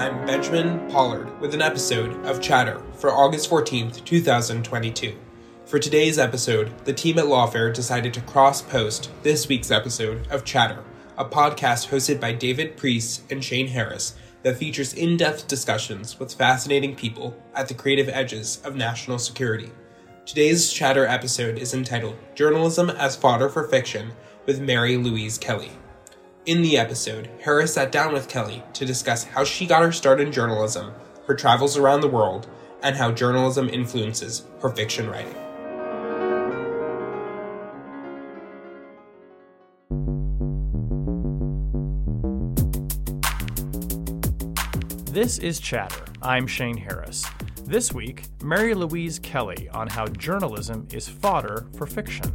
I'm Benjamin Pollard with an episode of Chatter for August 14th, 2022. For today's episode, the team at Lawfare decided to cross post this week's episode of Chatter, a podcast hosted by David Priess and Shane Harris that features in depth discussions with fascinating people at the creative edges of national security. Today's Chatter episode is entitled Journalism as Fodder for Fiction with Mary Louise Kelly. In the episode, Harris sat down with Kelly to discuss how she got her start in journalism, her travels around the world, and how journalism influences her fiction writing. This is Chatter. I'm Shane Harris. This week, Mary Louise Kelly on how journalism is fodder for fiction.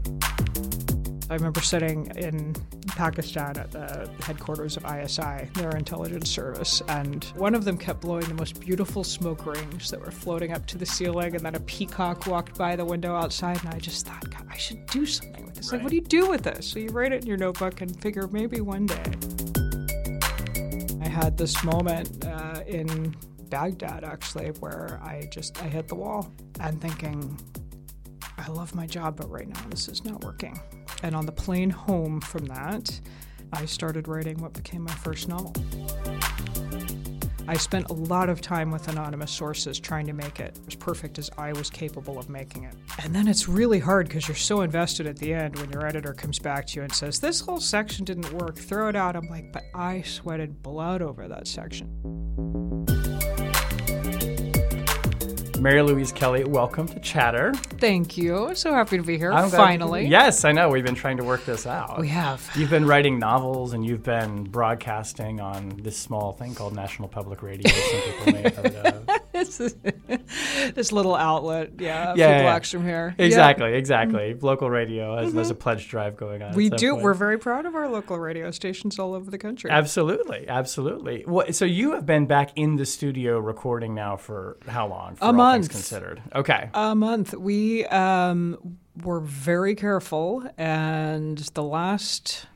I remember sitting in Pakistan at the headquarters of ISI, their intelligence service, and one of them kept blowing the most beautiful smoke rings that were floating up to the ceiling, and then a peacock walked by the window outside, and I just thought, God, I should do something with this. Like, what do you do with this? So you write it in your notebook and figure maybe one day. I had this moment uh, in Baghdad actually where I just I hit the wall and thinking I love my job but right now this is not working. And on the plane home from that, I started writing what became my first novel. I spent a lot of time with anonymous sources trying to make it as perfect as I was capable of making it. And then it's really hard because you're so invested at the end when your editor comes back to you and says, This whole section didn't work, throw it out. I'm like, But I sweated blood over that section. Mary Louise Kelly, welcome to Chatter. Thank you. So happy to be here. I'm glad- Finally. Yes, I know. We've been trying to work this out. We have. You've been writing novels and you've been broadcasting on this small thing called National Public Radio. Some people may have heard of. this, little outlet, yeah, Yeah, yeah. blocks from here. Yeah. Exactly, exactly. Local radio, as there's a pledge drive going on. We do. point. We're very proud of our local radio stations all over the country. Absolutely, absolutely. What, so you have been back in the studio recording now for how long? For A month. Considered. Okay. A month. We um, were very careful, and the last,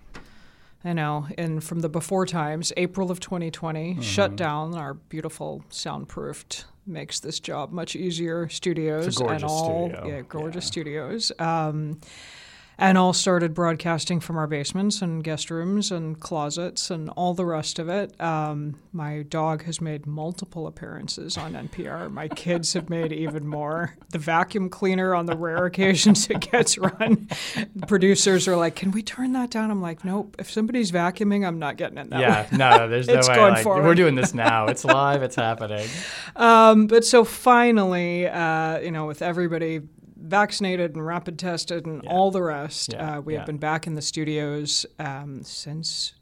you know, and from the before times, April of 2020, Mm-hmm. shut down our beautiful soundproofed. Makes this job much easier. Studios and gorgeous all, studio. yeah, gorgeous Yeah. studios. Um, and all started broadcasting from our basements and guest rooms and closets and all the rest of it. Um, my dog has made multiple appearances on NPR. My kids have made even more. The vacuum cleaner, on the rare occasions it gets run, producers are like, "Can we turn that down?" I'm like, "Nope. If somebody's vacuuming, I'm not getting it that Yeah, way." no, there's no way. like, we're doing this now. It's live. It's happening. Um, but so finally, uh, you know, with everybody vaccinated and rapid tested and all the rest, Yeah, uh, we yeah. have been back in the studios um, since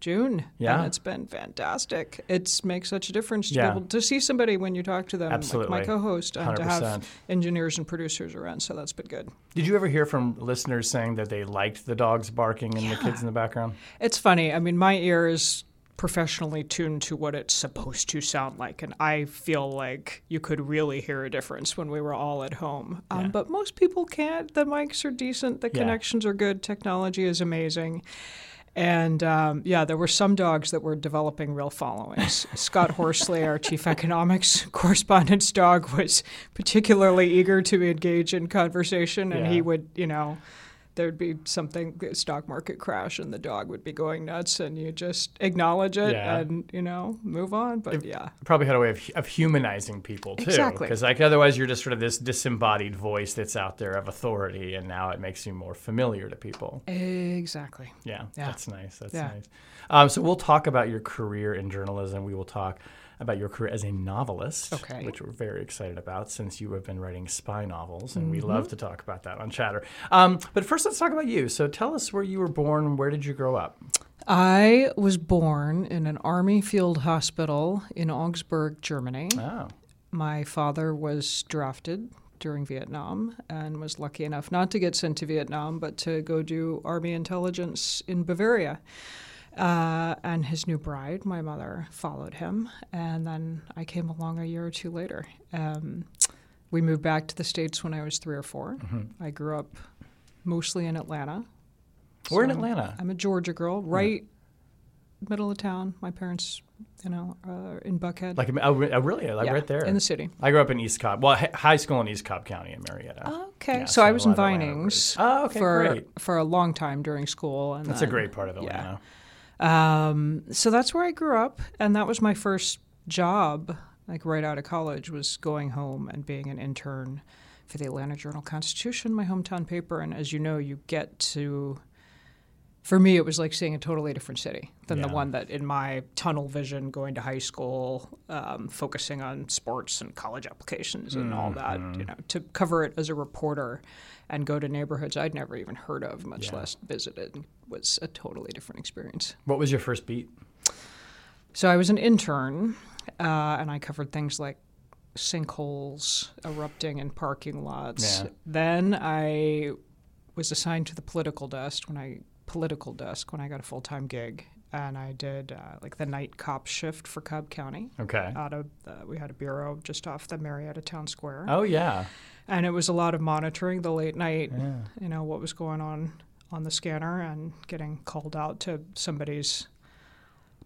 June. Yeah. and it's been fantastic. It makes such a difference to Yeah. be able to see somebody when you talk to them, Absolutely. like my co-host, and to 100%. have engineers and producers around. So that's been good. Did you ever hear from listeners saying that they liked the dogs barking and the kids in the background? It's funny. I mean, my ear is professionally tuned to what it's supposed to sound like, and I feel like you could really hear a difference when we were all at home. Um, But most people can't. The mics are decent. The Yeah. connections are good. Technology is amazing. And um, yeah, there were some dogs that were developing real followings. Scott Horsley, our chief economics correspondent's dog, was particularly eager to engage in conversation, and Yeah. he would, you know, there'd be something stock market crash and the dog would be going nuts and you just acknowledge it Yeah. and you know move on but yeah Probably had a way of, of humanizing people too, Exactly. Because like otherwise you're just sort of this disembodied voice that's out there of authority, and now it makes you more familiar to people. exactly Yeah, Yeah. that's nice. That's Yeah. nice. Um, so we'll talk about your career in journalism. We will talk about your career as a novelist, Okay. which we're very excited about since you have been writing spy novels, and we Mm-hmm. love to talk about that on Chatter. Um, but first, let's talk about you. So tell us where you were born. Where did you grow up? i was born in an army field hospital in augsburg germany Oh, my father was drafted during Vietnam and was lucky enough not to get sent to Vietnam, but to go do Army intelligence in Bavaria. Uh, and his new bride, my mother, followed him. And then I came along a year or two later. Um, we moved back to the States when I was three or 4 I grew up mostly in Atlanta. we're in Atlanta. I'm a Georgia girl, right middle of town. My parents, you know, uh, in Buckhead. Like, oh, oh, really? Like Yeah, right there in the city. I grew up in East Cobb. Well, high school in East Cobb County in Marietta. Okay, Yeah, so, so I was in lot of Atlanta Vinings Oh, okay, for great. for a long time during school, and That's a great part of yeah. Atlanta. Um, so that's where I grew up, and that was my first job. Like right out of college, was going home and being an intern for the Atlanta Journal Constitution, my hometown paper. And as you know, you get to. For me, it was like seeing a totally different city than the one that in my tunnel vision going to high school, um, focusing on sports and college applications and all that. Mm-hmm. You know, to cover it as a reporter and go to neighborhoods I'd never even heard of, much Yeah. less visited, was a totally different experience. What was your first beat? So I was an intern, uh, and I covered things like sinkholes erupting in parking lots. Yeah. Then I was assigned to the political desk when I political desk when I got a full time gig, and I did uh, like the night cop shift for Cobb County. Okay. Out of uh, we had a bureau just off the Marietta Town Square, Oh yeah. and it was a lot of monitoring the late night. You know what was going on on the scanner and getting called out to somebody's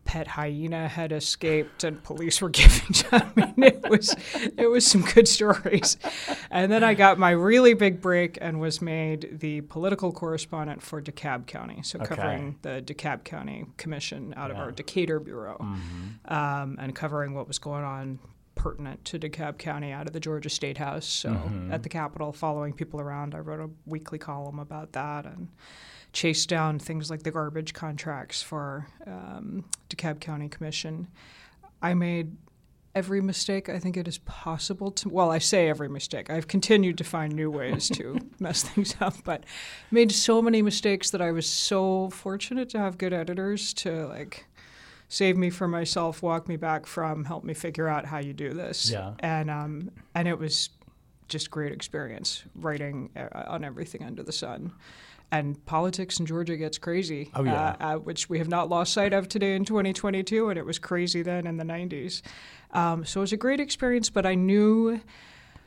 pet hyena had escaped and police were giving I mean it was it was some good stories. And then I got my really big break and was made the political correspondent for DeKalb County. So Okay. covering the DeKalb County Commission out of our Decatur bureau. Mm-hmm. Um, and covering what was going on pertinent to DeKalb County out of the Georgia State House. So Mm-hmm. at the Capitol, following people around, I wrote a weekly column about that and chased down things like the garbage contracts for um, DeKalb County Commission. I made every mistake I think it is possible to. Well, I say every mistake. I've continued to find new ways to mess things up, but made so many mistakes that I was so fortunate to have good editors to like save me from myself, walk me back from, help me figure out how you do this. Yeah. And um, and it was just great experience writing uh, on everything under the sun. And politics in Georgia gets crazy, Oh, yeah. uh, uh, which we have not lost sight of today in 2022, and it was crazy then in the 90s. Um, so it was a great experience, but I knew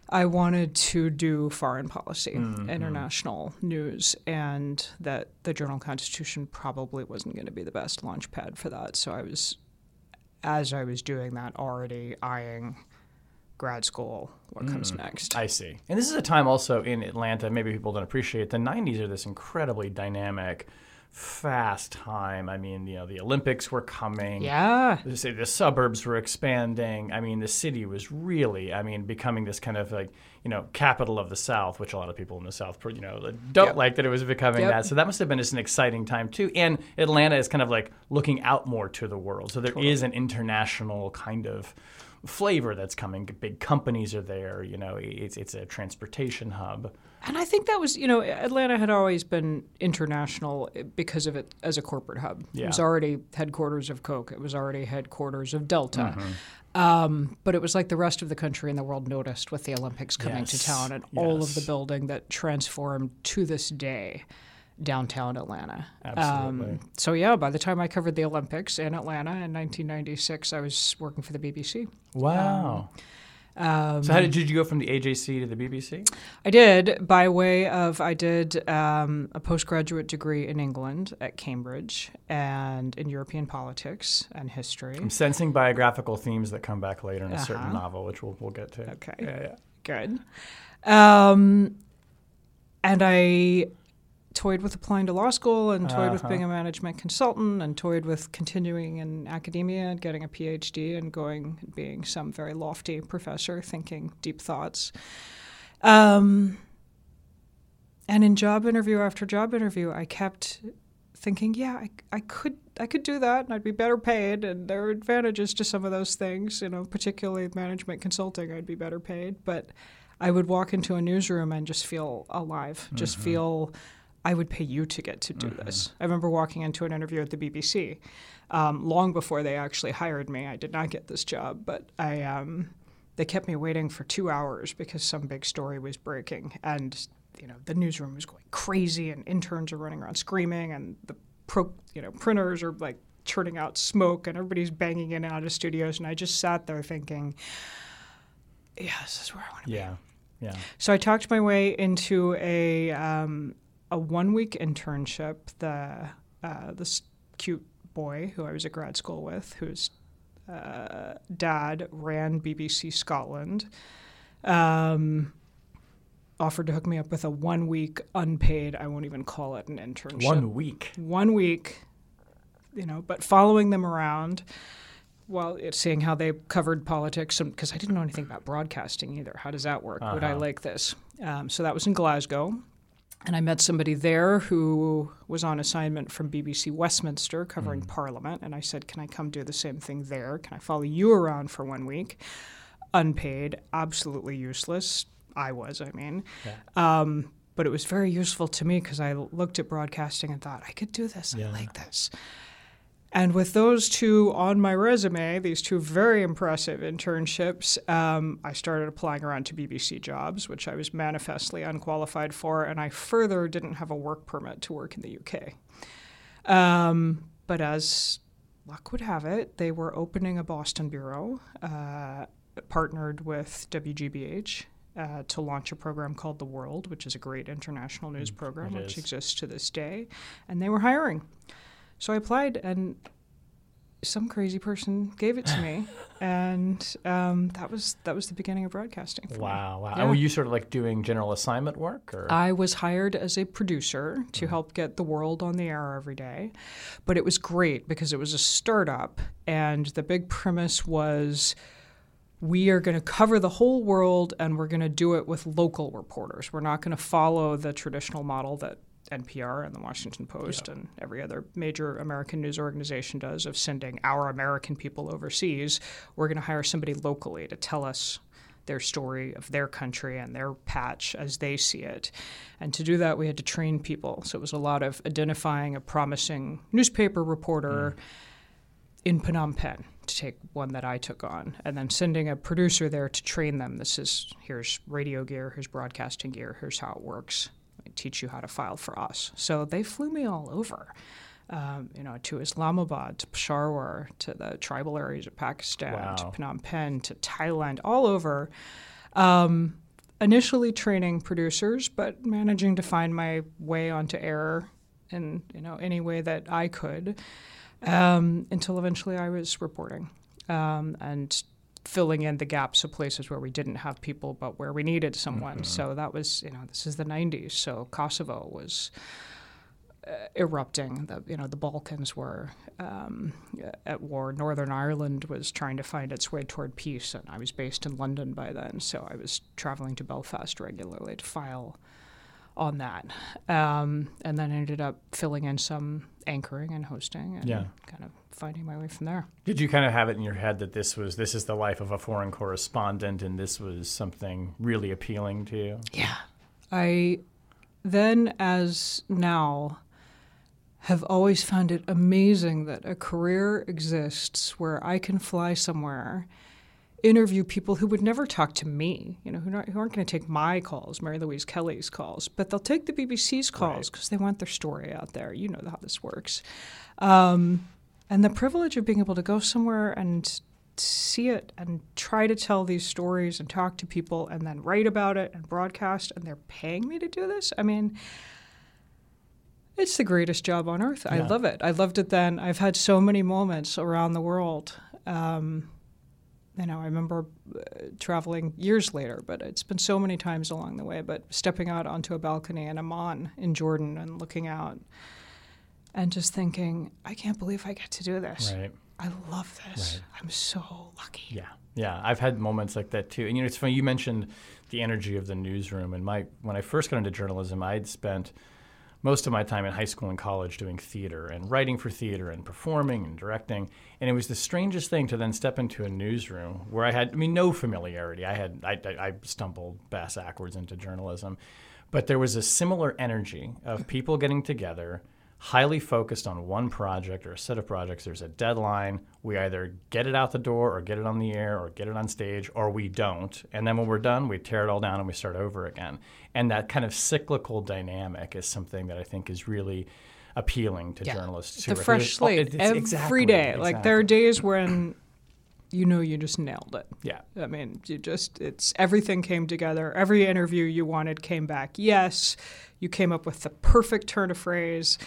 I wanted to do foreign policy, international news, and that the Journal Constitution probably wasn't going to be the best launch pad for that. So I was, as I was doing that, already eyeing grad school, what comes mm, next. I see. And this is a time also in Atlanta, maybe people don't appreciate. it. The 90s are this incredibly dynamic, fast time. I mean, you know, the Olympics were coming. yeah. The, say the suburbs were expanding. I mean, the city was really, I mean, becoming this kind of like, you know, capital of the South, which a lot of people in the South, you know, uh, don't Yep. like that it was becoming Yep. that. So that must have been just an exciting time too. And Atlanta is kind of like looking out more to the world. So there is an international kind of flavor that's coming. Big companies are there. You know, it's it's a transportation hub. And I think that was, you know, Atlanta had always been international because of it as a corporate hub. It was already headquarters of Coke. It was already headquarters of Delta. Mm-hmm. Um, but it was like the rest of the country and the world noticed with the Olympics coming Yes. to town and all of the building that transformed to this day downtown Atlanta. Absolutely. Um, so yeah, by the time I covered the Olympics in Atlanta in 1996, I was working for the BBC. Wow. Um, so how did, did you go from the AJC to the BBC? I did by way of I did um, a postgraduate degree in England at Cambridge and in European politics and history. I'm sensing biographical themes that come back later in a certain Uh-huh. novel, which we'll, we'll get to. Okay. Yeah, yeah. Good. Um, and I toyed with applying to law school and toyed with Uh-huh. being a management consultant and toyed with continuing in academia and getting a PhD and going and being some very lofty professor thinking deep thoughts. Um, and in job interview after job interview, I kept thinking, yeah, I, I could I could do that and I'd be better paid and there are advantages to some of those things, you know, particularly management consulting, I'd be better paid. But I would walk into a newsroom and just feel alive, just feel I would pay you to get to do this. I remember walking into an interview at the BBC um, long before they actually hired me. I did not get this job, but I um, they kept me waiting for two hours because some big story was breaking and you know the newsroom was going crazy and interns are running around screaming and the pro you know printers are like churning out smoke and everybody's banging in and out of studios and I just sat there thinking yeah this is where I want to be Yeah. Yeah. so I talked my way into a um, a one week internship. The uh, this cute boy who I was at grad school with, whose uh, dad ran BBC Scotland, um, offered to hook me up with a one week unpaid. I won't even call it an internship One week. one week, you know, but following them around while it, seeing how they covered politics, because I didn't know anything about broadcasting either. How does that work? Would I like this? Um, so that was in Glasgow. And I met somebody there who was on assignment from BBC Westminster covering Parliament. And I said, Can I come do the same thing there? Can I follow you around for one week? Unpaid, absolutely useless. I was, I mean. Um, but it was very useful to me because I looked at broadcasting and thought, I could do this. I like this. And with those two on my resume, these two very impressive internships, um, I started applying around to BBC jobs, which I was manifestly unqualified for, and I further didn't have a work permit to work in the UK. Um, but as luck would have it, they were opening a Boston bureau, uh, partnered with WGBH. Uh, to launch a program called The World, which is a great international news program, it which is. exists to this day. And they were hiring. So I applied, and some crazy person gave it to me, and um, that was that was the beginning of broadcasting. For me. Wow. Wow. Yeah. And were you sort of like doing general assignment work or? I was hired as a producer to help get the world on the air every day. But it was great because it was a startup, and the big premise was we are going to cover the whole world and we're going to do it with local reporters. We're not going to follow the traditional model that NPR and the Washington Post and every other major American news organization does of sending our American people overseas. We're going to hire somebody locally to tell us their story of their country and their patch as they see it. And to do that, we had to train people. So it was a lot of identifying a promising newspaper reporter mm. in Phnom Penh to take one that I took on, and then sending a producer there to train them. This is here's radio gear, here's broadcasting gear, here's how it works. Teach you how to file for us. So they flew me all over. Um, you know, to Islamabad, to Peshawar, to the tribal areas of Pakistan, to Phnom Penh, to Thailand, all over. Um, initially training producers, but managing to find my way onto air in you know any way that I could, um, until eventually I was reporting um, and filling in the gaps of places where we didn't have people, but where we needed someone. So that was you know this is the '90s, so Kosovo was uh, erupting. The you know the Balkans were um, at war. Northern Ireland was trying to find its way toward peace, and I was based in London by then, so I was traveling to Belfast regularly to file on that, um, and then ended up filling in some anchoring and hosting, and Yeah. kind of finding my way from there. Did you kind of have it in your head that this was this is the life of a foreign correspondent and this was something really appealing to you? Yeah. I then, as now, have always found it amazing that a career exists where I can fly somewhere, interview people who would never talk to me, you know, who, not, who aren't going to take my calls, Mary Louise Kelly's calls, but they'll take the BBC's calls because they want their story out there. You know how this works. Um, and the privilege of being able to go somewhere and see it and try to tell these stories and talk to people and then write about it and broadcast and they're paying me to do this. I mean, it's the greatest job on earth. I love it. I loved it then. I've had so many moments around the world. Um, you know, I remember uh, traveling years later, but it's been so many times along the way. But stepping out onto a balcony in Amman in Jordan and looking out and just thinking, I can't believe I get to do this. Right. I love this. Right. I'm so lucky. Yeah, yeah, I've had moments like that too. And you know, it's funny you mentioned the energy of the newsroom. And my when I first got into journalism, I'd spent most of my time in high school and college doing theater and writing for theater and performing and directing. And it was the strangest thing to then step into a newsroom where I had, I mean, no familiarity. I had, I, I, I stumbled bass backwards into journalism, but there was a similar energy of people getting together highly focused on one project or a set of projects. There's a deadline. We either get it out the door or get it on the air or get it on stage or we don't. And then when we're done, we tear it all down and we start over again. And that kind of cyclical dynamic is something that I think is really appealing to Yeah. journalists. The fresh slate it's- every exactly, day. Like there are days when you know you just nailed it. Yeah. I mean, you just it's everything came together. Every interview you wanted came back. Yes, you came up with the perfect turn of phrase.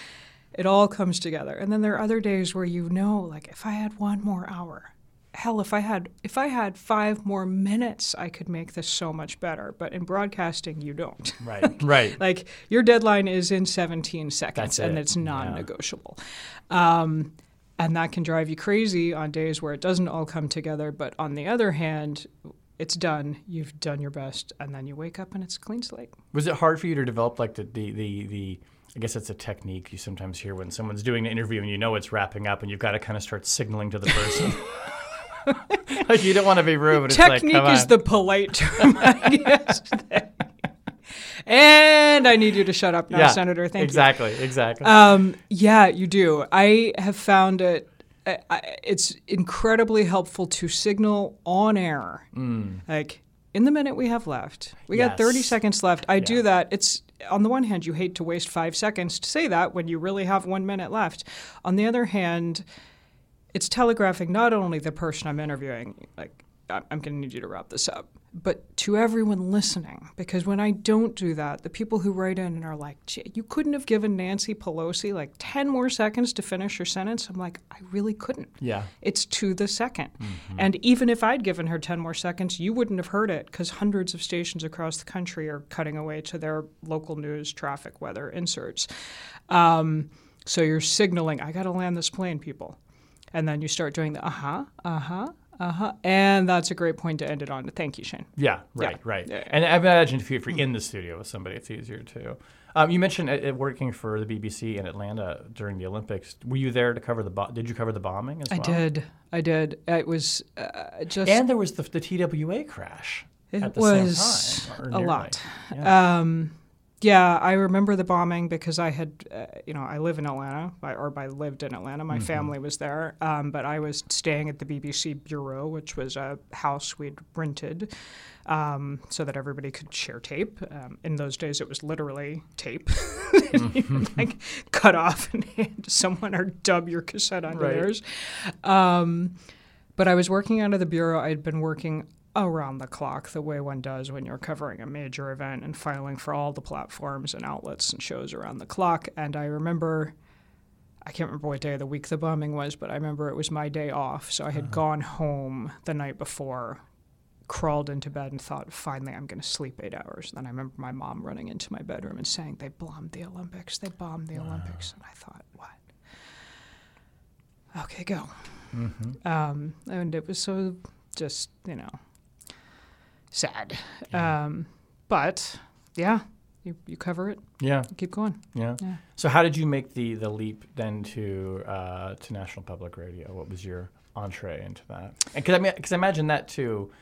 It all comes together. And then there are other days where you know like if I had one more hour, hell if I had if I had 5 more minutes, I could make this so much better. But in broadcasting you don't. Right, right. Like your deadline is in 17 seconds That's and it's non-negotiable. Um, and that can drive you crazy on days where it doesn't all come together. But on the other hand, it's done. You've done your best, and then you wake up and it's a clean slate. Was it hard for you to develop like the, the, the, the I guess it's a technique you sometimes hear when someone's doing an interview and you know it's wrapping up and you've got to kind of start signaling to the person. like you don't want to be rude, but it's like, Technique come is on. the polite term, I guess. and I need you to shut up now, yeah, Senator. Thank you. exactly, exactly. Um, yeah, you do. I have found it. I, I, it's incredibly helpful to signal on air, like in the minute we have left. We got 30 Mm. Seconds left. I Yeah. do that. It's on the one hand, you hate to waste five seconds to say that when you really have one minute left. On the other hand, it's telegraphing not only the person I'm interviewing, like I'm going to need you to wrap this up, but to everyone listening. Because when I don't do that, the people who write in and are like, "Gee, "You couldn't have given Nancy Pelosi like ten more seconds to finish her sentence," I'm like, "I really couldn't." yeah. It's to the 2nd And even if I'd given her 10 more seconds, you wouldn't have heard it because hundreds of stations across the country are cutting away to their local news, traffic, weather inserts. Um, so you're signaling, I got to land this plane, people. And then you start doing the uh huh, uh huh, uh huh. And that's a great point to end it on. Thank you, Shane. Yeah, right, Yeah. right. Yeah, yeah. And I imagine if, you, if you're in the studio with somebody, it's easier too. Um, you mentioned uh, uh, working for the BBC in Atlanta during the Olympics. Were you there to cover the? Bo- did you cover the bombing as I well? I did. I did. It was uh, just. And there was the, the TWA crash It at the was same time. or a lot. Yeah. Um, yeah, I remember the bombing because I had, uh, you know, I live in Atlanta, I- or I lived in Atlanta. My family was there, um, but I was staying at the BBC Bureau, which was a house we'd rented um, so that everybody could share tape. Um, in those days, it was literally tape. Would, like cut off and hand to someone or dub your cassette onto Right. theirs. Um, but I was working out of the bureau. I'd been working around the clock, the way one does when you're covering a major event and filing for all the platforms and outlets and shows around the clock. And I remember, I can't remember what day of the week the bombing was, but I remember it was my day off. So I had gone home the night before, crawled into bed, and thought, finally, I'm going to sleep eight hours. And then I remember my mom running into my bedroom and saying, They bombed the Olympics. They bombed the Olympics. And I thought, What? Okay, go. Um, and it was so just, you know, sad. Um, but yeah, you, you cover it, yeah, you keep going. yeah, Yeah. So how did you make the, the leap then to uh, to National Public Radio? What was your entree into that? Because I mean, because I imagine that too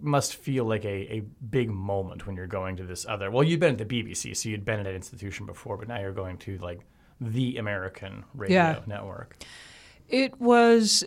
must feel like a, a big moment when you're going to this other. Well, you'd been at the BBC, so you'd been at an institution before, but now you're going to like the American radio Yeah. network. It was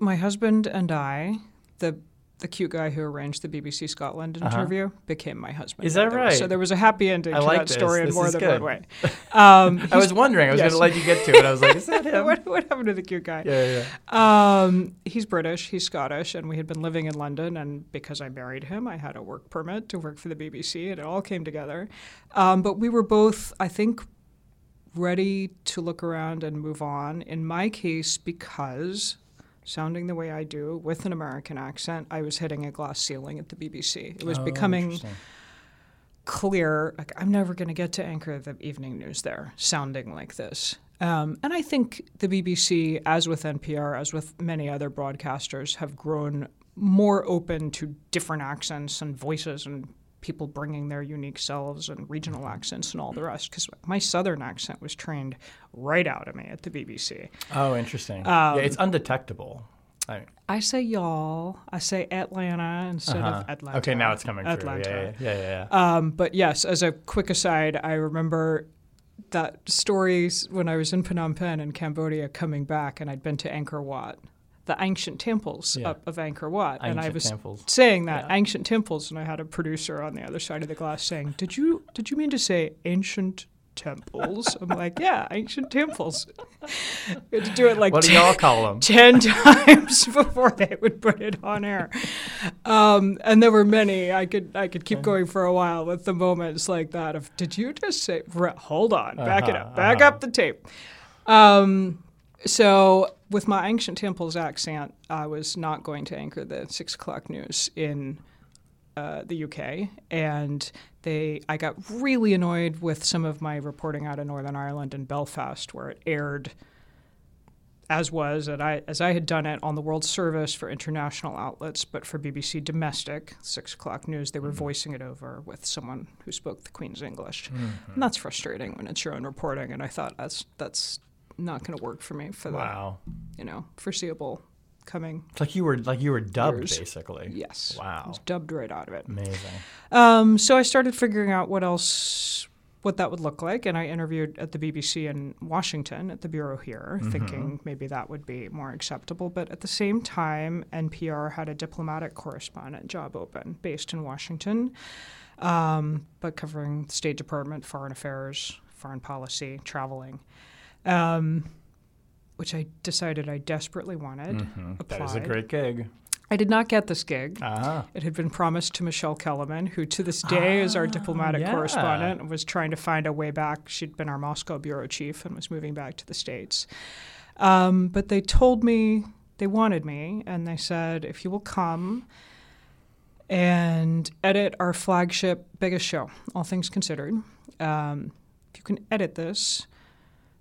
my husband and I, the the cute guy who arranged the BBC Scotland interview, became my husband. Uh-huh. Is that was- So there was a happy ending I to like that this. story in more than good. one way. Um, I was wondering. I was yes. going to let you get to it. I was like, is that him? what, what happened to the cute guy? Yeah, yeah, yeah. Um, he's British, he's Scottish, and we had been living in London. And because I married him, I had a work permit to work for the BBC, and it all came together. Um, but we were both, I think, ready to look around and move on. In my case, because sounding the way I do with an American accent, I was hitting a glass ceiling at the BBC. It was Oh, becoming clear like I'm never going to get to anchor the evening news there sounding like this. Um, and I think the BBC, as with NPR, as with many other broadcasters, have grown more open to different accents and voices and people bringing their unique selves and regional accents and all the rest. Because my southern accent was trained right out of me at the BBC. Oh, interesting. Um, yeah, it's undetectable. I, I say y'all, I say Atlanta instead uh-huh. of Atlanta. Okay, now it's coming through. Atlanta. Yeah, yeah, yeah. yeah, yeah. Um, but yes, as a quick aside, I remember that stories when I was in Phnom Penh in Cambodia coming back, and I'd been to Angkor Wat, the ancient temples Yeah. up of Angkor Wat, and I was temples. saying that Yeah. ancient temples, and I had a producer on the other side of the glass saying, "Did you did you mean to say ancient?" Temples. I'm like, yeah, ancient temples. we had to do it like what do 10 y'all call them? 10 times before they would put it on air. Um, and there were many. I could I could keep going for a while with the moments like that of did you just say "Re- hold on, back it up. Uh-huh, Back uh-huh. up the tape. Um, so with my ancient temples accent, I was not going to anchor the six o'clock news in uh, the UK, and they I got really annoyed with some of my reporting out of Northern Ireland and Belfast, where it aired as was and I as I had done it on the World Service for international outlets, but for BBC domestic six o'clock news, they were voicing it over with someone who spoke the Queen's English, and that's frustrating when it's your own reporting. And I thought that's that's not going to work for me for the Wow. you know foreseeable coming. It's like you were like you were dubbed Years. basically. Yes, Wow. I was dubbed right out of it. Amazing. Um, so I started figuring out what else, what that would look like, and I interviewed at the BBC in Washington at the bureau here, thinking maybe that would be more acceptable. But at the same time, NPR had a diplomatic correspondent job open based in Washington, um, but covering State Department, foreign affairs, foreign policy, traveling. Um, which I decided I desperately wanted. That is a great gig. I did not get this gig. Ah. It had been promised to Michele Kelemen, who to this day is our diplomatic yeah. correspondent and was trying to find a way back. She'd been our Moscow bureau chief and was moving back to the States. Um, but they told me they wanted me, and they said, if you will come and edit our flagship biggest show, All Things Considered, um, if you can edit this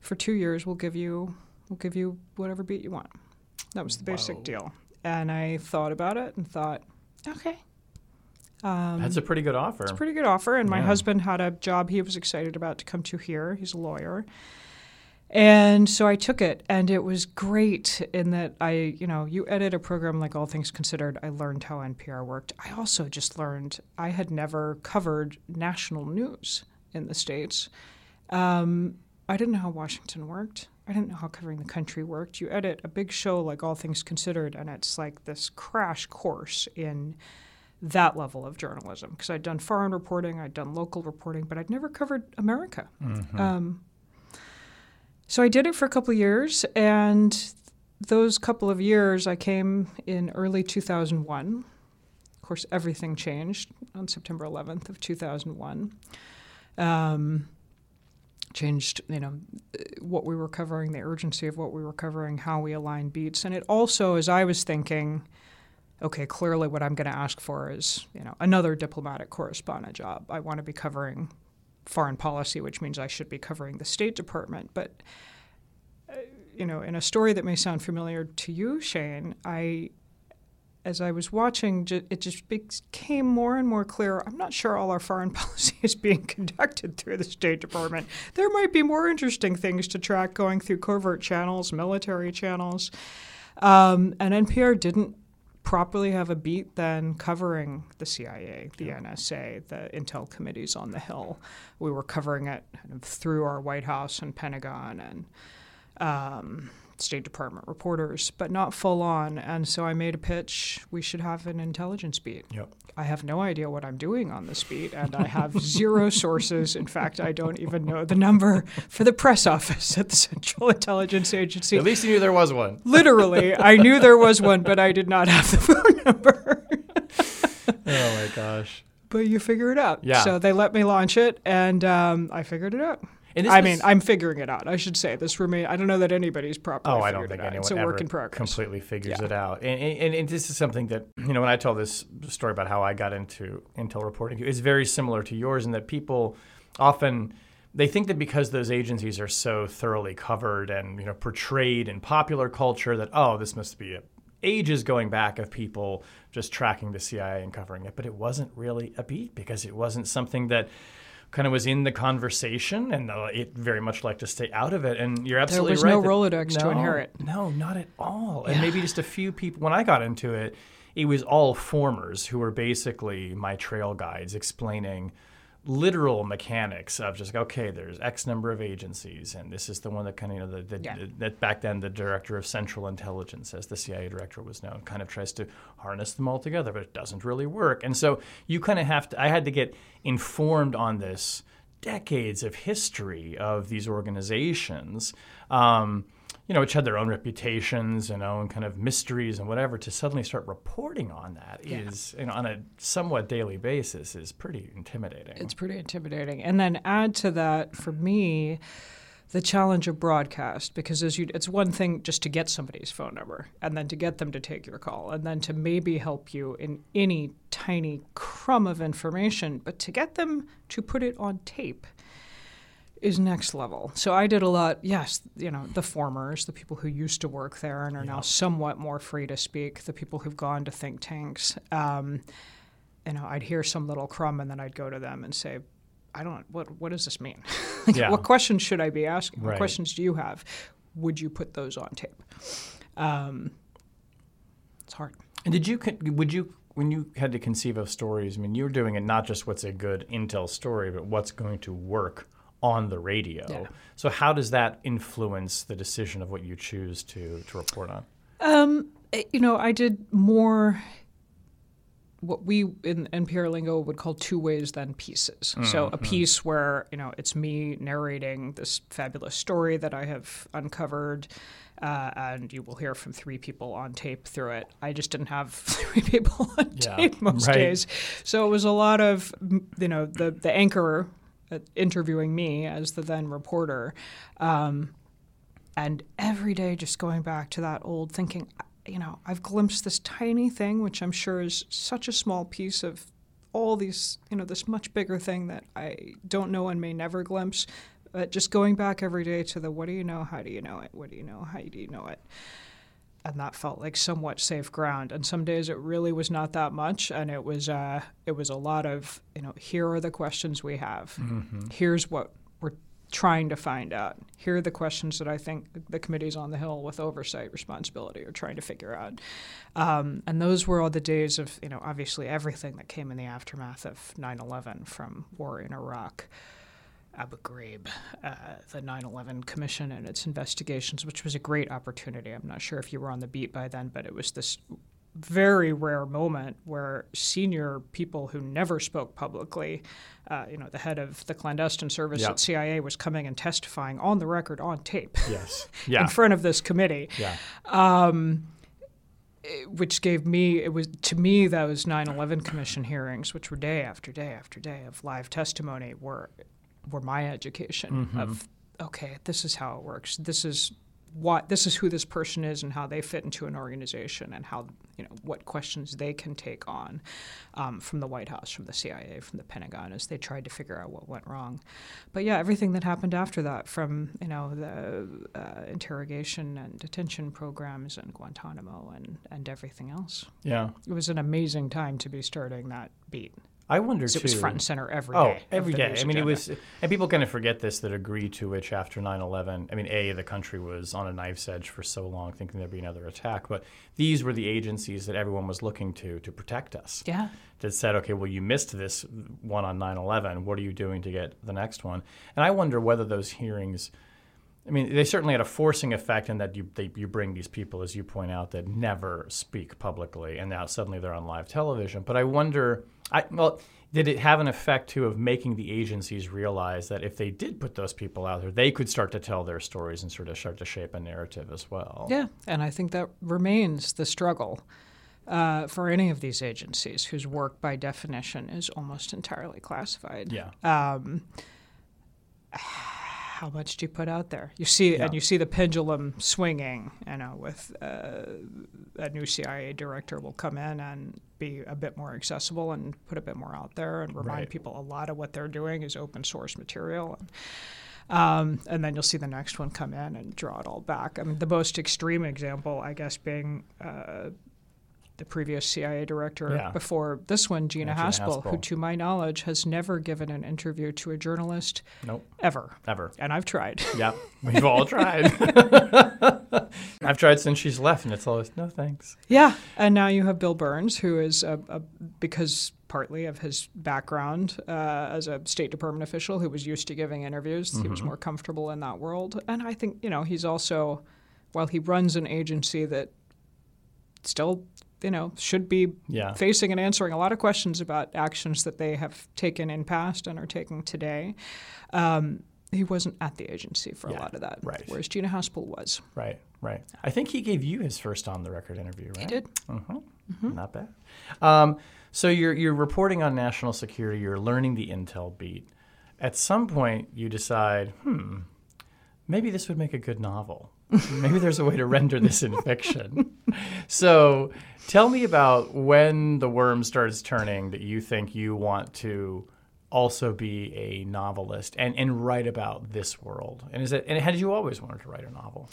for two years, we'll give you we'll give you whatever beat you want. That was the basic deal. And I thought about it and thought, okay, That's a pretty good offer. it's a pretty good offer. And my Yeah. husband had a job he was excited about to come to here. He's a lawyer. And so I took it, and it was great in that I, you know, you edit a program like All Things Considered. I learned how NPR worked. I also just learned I had never covered national news in the States. Um, I didn't know how Washington worked. I didn't know how covering the country worked. You edit a big show like All Things Considered, and it's like this crash course in that level of journalism because I'd done foreign reporting, I'd done local reporting, but I'd never covered America. Um, so I did it for a couple of years, and those couple of years, I came in early 2001. Of course, everything changed on September 11th of 2001. Um, changed, you know, what we were covering, the urgency of what we were covering, how we align beats, and it also, as I was thinking, okay, clearly what I'm going to ask for is, you know, another diplomatic correspondent job. I want to be covering foreign policy, which means I should be covering the State Department. But, uh, you know, in a story that may sound familiar to you, Shane, I, as I was watching, it just became more and more clear. I'm not sure all our foreign policy is being conducted through the State Department. There might be more interesting things to track going through covert channels, military channels. Um, and NPR didn't properly have a beat then covering the CIA, the NSA, the intel committees on the Hill. We were covering it kind of through our White House and Pentagon and um, State Department reporters, but not full on. And so I made a pitch we should have an intelligence beat. Yep. I have no idea what I'm doing on this beat, and I have zero sources. In fact, I don't even know the number for the press office at the Central Intelligence Agency. At least you knew there was one. Literally, I knew there was one, but I did not have the phone number. Oh my gosh. but you figure it out. Yeah. So they let me launch it, and um, I figured it out. And this I was- mean, I'm figuring it out. I should say this remain. I don't know that anybody's properly. Oh, I don't think it out. anyone It's a ever work in progress. completely figures Yeah. it out. And, and, and this is something that you know when I tell this story about how I got into intel reporting, it's very similar to yours in that people often they think that because those agencies are so thoroughly covered and you know portrayed in popular culture that oh this must be a ages going back of people just tracking the CIA and covering it, but it wasn't really a beat because it wasn't something that kind of was in the conversation, and uh, it very much liked to stay out of it. And you're absolutely right. There was right. no Rolodex to inherit. No, not at all. And maybe just a few people. When I got into it, it was all formers who were basically my trail guides explaining literal mechanics of just okay there's x number of agencies and this is the one that kind of you know the, the, Yeah. that back then the director of central intelligence as the cia director was known kind of tries to harness them all together but it doesn't really work and so you kind of have to i had to get informed on this decades of history of these organizations um, you know, which had their own reputations and own kind of mysteries and whatever, to suddenly start reporting on that is, you know, on a somewhat daily basis is pretty intimidating. It's pretty intimidating. And then add to that, for me, the challenge of broadcast, because as you, it's one thing just to get somebody's phone number and then to get them to take your call and then to maybe help you in any tiny crumb of information, but to get them to put it on tape is next level. So I did a lot, yes, you know, the formers, the people who used to work there and are now somewhat more free to speak, the people who've gone to think tanks. Um, you know, I'd hear some little crumb and then I'd go to them and say, I don't, what, what does this mean? like, Yeah. What questions should I be asking? What questions do you have? Would you put those on tape? Um, it's hard. and did you, would you, when you had to conceive of stories, I mean, you were doing it not just what's a good intel story, but what's going to work on the radio. Yeah. So how does that influence the decision of what you choose to, to report on? Um, eh, you know, I did more what we in NPR lingo would call two ways than pieces. So a piece where you know it's me narrating this fabulous story that I have uncovered. Uh, and you will hear from three people on tape through it. I just didn't have three people on Yeah, tape most right. days, so it was a lot of you know the the anchor interviewing me as the then reporter, um, and every day just going back to that old thinking you know i've glimpsed this tiny thing which i'm sure is such a small piece of all these you know this much bigger thing that i don't know and may never glimpse. But just going back every day to the what do you know? How do you know it? What do you know? How do you know it and that felt like somewhat safe ground. And some days it really was not that much and it was uh, it was a lot of you know here are the questions we have. Here's what we're trying to find out. Here are the questions that i think the committees on the hill with oversight responsibility are trying to figure out. Um, and those were all the days of you know obviously everything that came in the aftermath of 9-11 from war in iraq Abu Ghraib, uh, the 9 11 Commission and its investigations, which was a great opportunity. I'm not sure if you were on the beat by then, but it was this very rare moment where senior people who never spoke publicly, uh, you know, the head of the clandestine service Yeah. at CIA was coming and testifying on the record on tape Yes. Yeah. in front of this committee yeah. which gave me it was to me those 9/11 commission hearings which were day after day after day of live testimony were were my education of okay this is how it works this is what this is who this person is and how they fit into an organization and how you know what questions they can take on um, from the White House, from the CIA, from the Pentagon as they tried to figure out what went wrong. But yeah, everything that happened after that, from you know the uh, interrogation and detention programs and Guantanamo and and everything else, Yeah. it was an amazing time to be starting that beat. I wonder too. It was front and center every oh, day. Oh, of every day. I mean, it was, and people kind of forget this that degree to which after 9 11, I mean, A, the country was on a knife's edge for so long, thinking there'd be another attack. But these were the agencies that everyone was looking to to protect us. Yeah. That said, okay, well, you missed this one on 9 11. What are you doing to get the next one? And I wonder whether those hearings. I mean, they certainly had a forcing effect in that you they, you bring these people, as you point out, that never speak publicly, and now suddenly they're on live television. But I wonder, I well, did it have an effect too of making the agencies realize that if they did put those people out there, they could start to tell their stories and sort of start to shape a narrative as well? Yeah, and I think that remains the struggle. uh, for any of these agencies whose work, by definition, is almost entirely classified. Yeah. Um, how much do you put out there? You see, Yeah. and you see the pendulum swinging. You know, with uh, a new CIA director will come in and be a bit more accessible and put a bit more out there and remind Right. people a lot of what they're doing is open source material. And, um, and then you'll see the next one come in and draw it all back. I mean, the most extreme example, I guess, being uh, the previous CIA director Yeah. before this one, Gina, Yeah, Gina Haspel, who, to my knowledge, has never given an interview to a journalist Nope. ever. Ever. And I've tried. Yep. We've all tried. I've tried since she's left, and it's always no thanks. Yeah, and now you have Bill Burns, who is a, a, because partly of his background uh, as a State Department official who was used to giving interviews. He was more comfortable in that world, and I think you know he's also, while he runs an agency that still you know should be Yeah. facing and answering a lot of questions about actions that they have taken in past and are taking today. Um, he wasn't at the agency for Yeah, a lot of that, right. whereas Gina Haspel was. Right. Right. I think he gave you his first on the record interview, right? He did. Uh-huh. Not bad. Um, so you're you're reporting on national security. You're learning the intel beat. At some point, you decide, hmm, maybe this would make a good novel. maybe there's a way to render this in fiction. So, tell me about when the worm starts turning that you think you want to also be a novelist and, and write about this world. And is it and had you always wanted to write a novel?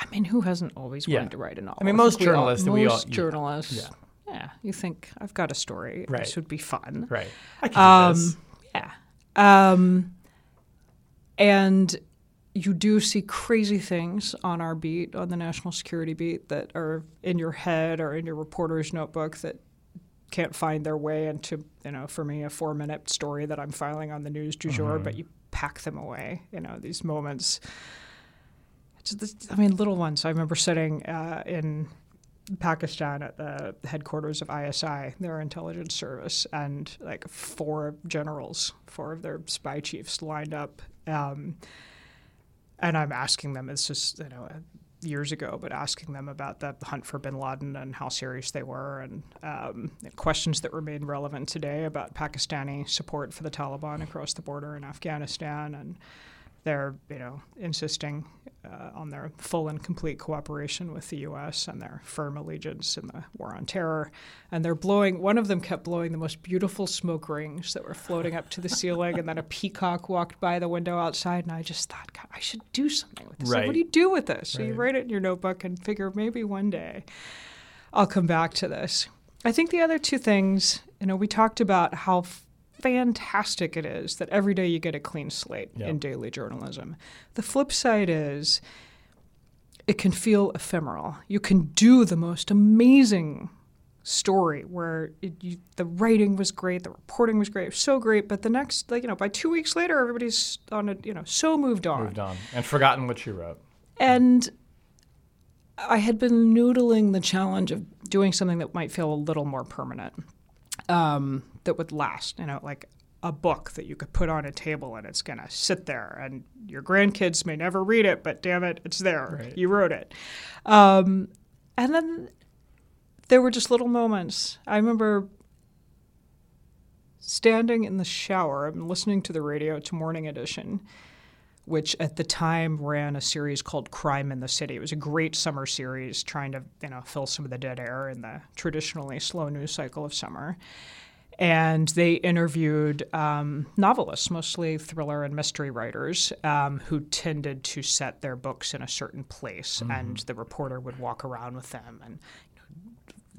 I mean, who hasn't always Yeah. wanted to write a novel? I mean, most all- journalists we all- most yeah. journalists. Yeah. Yeah. You think I've got a story. Right. This would be fun. Right. I can do this. Um, yeah. Um, and you do see crazy things on our beat, on the national security beat, that are in your head or in your reporter's notebook that can't find their way into, you know, for me, a four minute story that I'm filing on the news du jour, Mm-hmm. but you pack them away, you know, these moments. Just- I mean, little ones. I remember sitting uh, in Pakistan at the headquarters of ISI, their intelligence service, and like four generals, four of their spy chiefs lined up. Um, and I'm asking them, it's just, you know, years ago, but asking them about the hunt for bin Laden and how serious they were, and um, questions that remain relevant today about Pakistani support for the Taliban across the border in Afghanistan. And they're, you know, insisting uh, on their full and complete cooperation with the U.S. and their firm allegiance in the war on terror. And they're blowing. One of them kept blowing the most beautiful smoke rings that were floating up to the ceiling, and then a peacock walked by the window outside. And I just thought, God, I should do something with this. Like, Right. what do you do with this? So you write it in your notebook and figure maybe one day I'll come back to this. I think the other two things, you know, we talked about how fantastic it is that every day you get a clean slate Yeah. in daily journalism. The flip side is it can feel ephemeral. You can do the most amazing story where it, you, the writing was great, the reporting was great, was so great, but the next, like you know, by two weeks later, everybody's on a you know so moved on. Moved on and forgotten what you wrote. And I had been noodling the challenge of doing something that might feel a little more permanent, um, that would last. You know, like a book that you could put on a table and it's going to sit there, and your grandkids may never read it, but damn it, it's there. Right. You wrote it. Um, and then there were just little moments. I remember standing in the shower and listening to the radio to Morning Edition which at the time ran a series called Crime in the City. It was a great summer series trying to, you know, fill some of the dead air in the traditionally slow news cycle of summer. And they interviewed um, novelists, mostly thriller and mystery writers, um, who tended to set their books in a certain place, and the reporter would walk around with them and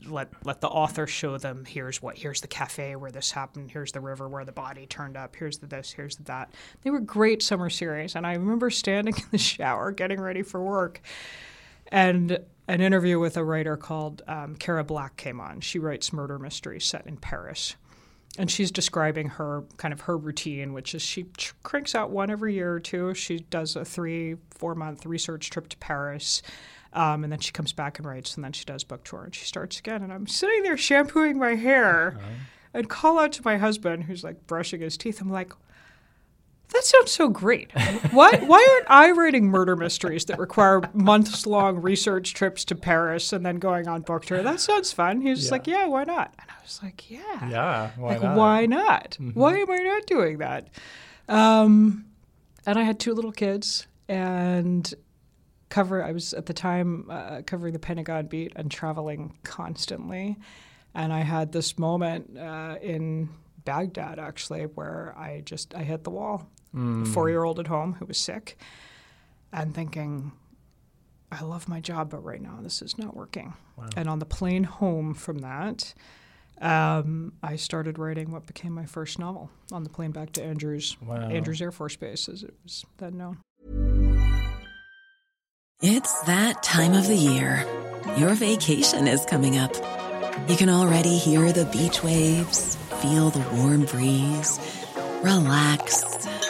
let let the author show them here's what here's the cafe where this happened here's the river where the body turned up here's the this here's the that they were great summer series and i remember standing in the shower getting ready for work and an interview with a writer called um, Cara Black came on. She writes murder mysteries set in Paris. And she's describing her kind of her routine, which is she cranks out one every year or two. She does a three, four month research trip to Paris. Um, and then she comes back and writes, and then she does book tour, and she starts again. And I'm sitting there shampooing my hair, and call out to my husband, who's like brushing his teeth. I'm like, That sounds so great. Why why aren't I writing murder mysteries that require months long research trips to Paris and then going on book tour? That sounds fun. He was Yeah. like, Yeah, why not? And I was like, Yeah. Yeah, why like, not? why not? Why am I not doing that? Um, and I had two little kids and cover. I was at the time uh, covering the Pentagon beat and traveling constantly, and I had this moment uh, in Baghdad actually where I just I hit the wall. A four-year-old at home who was sick, and thinking. I love my job, but right now this is not working. And on the plane home from that, um, I started writing what became my first novel on the plane back to Andrews, Wow. Andrews Air Force Base, as it was then known. It's that time of the year. Your vacation is coming up. You can already hear the beach waves, feel the warm breeze, relax,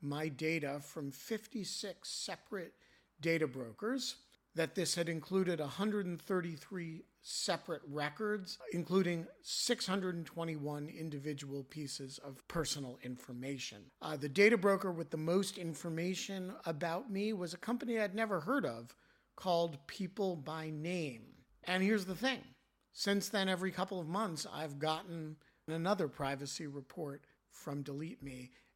my data from 56 separate data brokers, that this had included 133 separate records, including 621 individual pieces of personal information. Uh, the data broker with the most information about me was a company I'd never heard of called People by Name. And here's the thing since then, every couple of months, I've gotten another privacy report from Delete Me,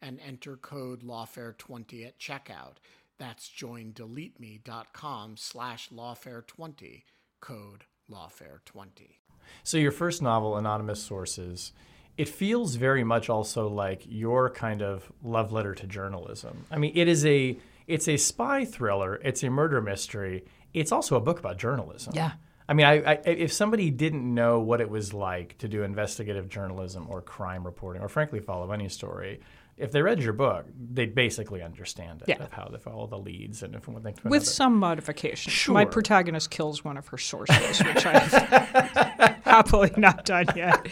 and enter code lawfare20 at checkout. That's joindeleteme.com slash lawfare20, code lawfare20. So your first novel, Anonymous Sources, it feels very much also like your kind of love letter to journalism. I mean, it is a it's a spy thriller, it's a murder mystery. It's also a book about journalism. Yeah. I mean, I, I, if somebody didn't know what it was like to do investigative journalism or crime reporting, or frankly follow any story, if they read your book, they'd basically understand it Yeah. of how to follow the leads and from one thing to With another. some modification. Sure. My protagonist kills one of her sources, which I've happily not done yet.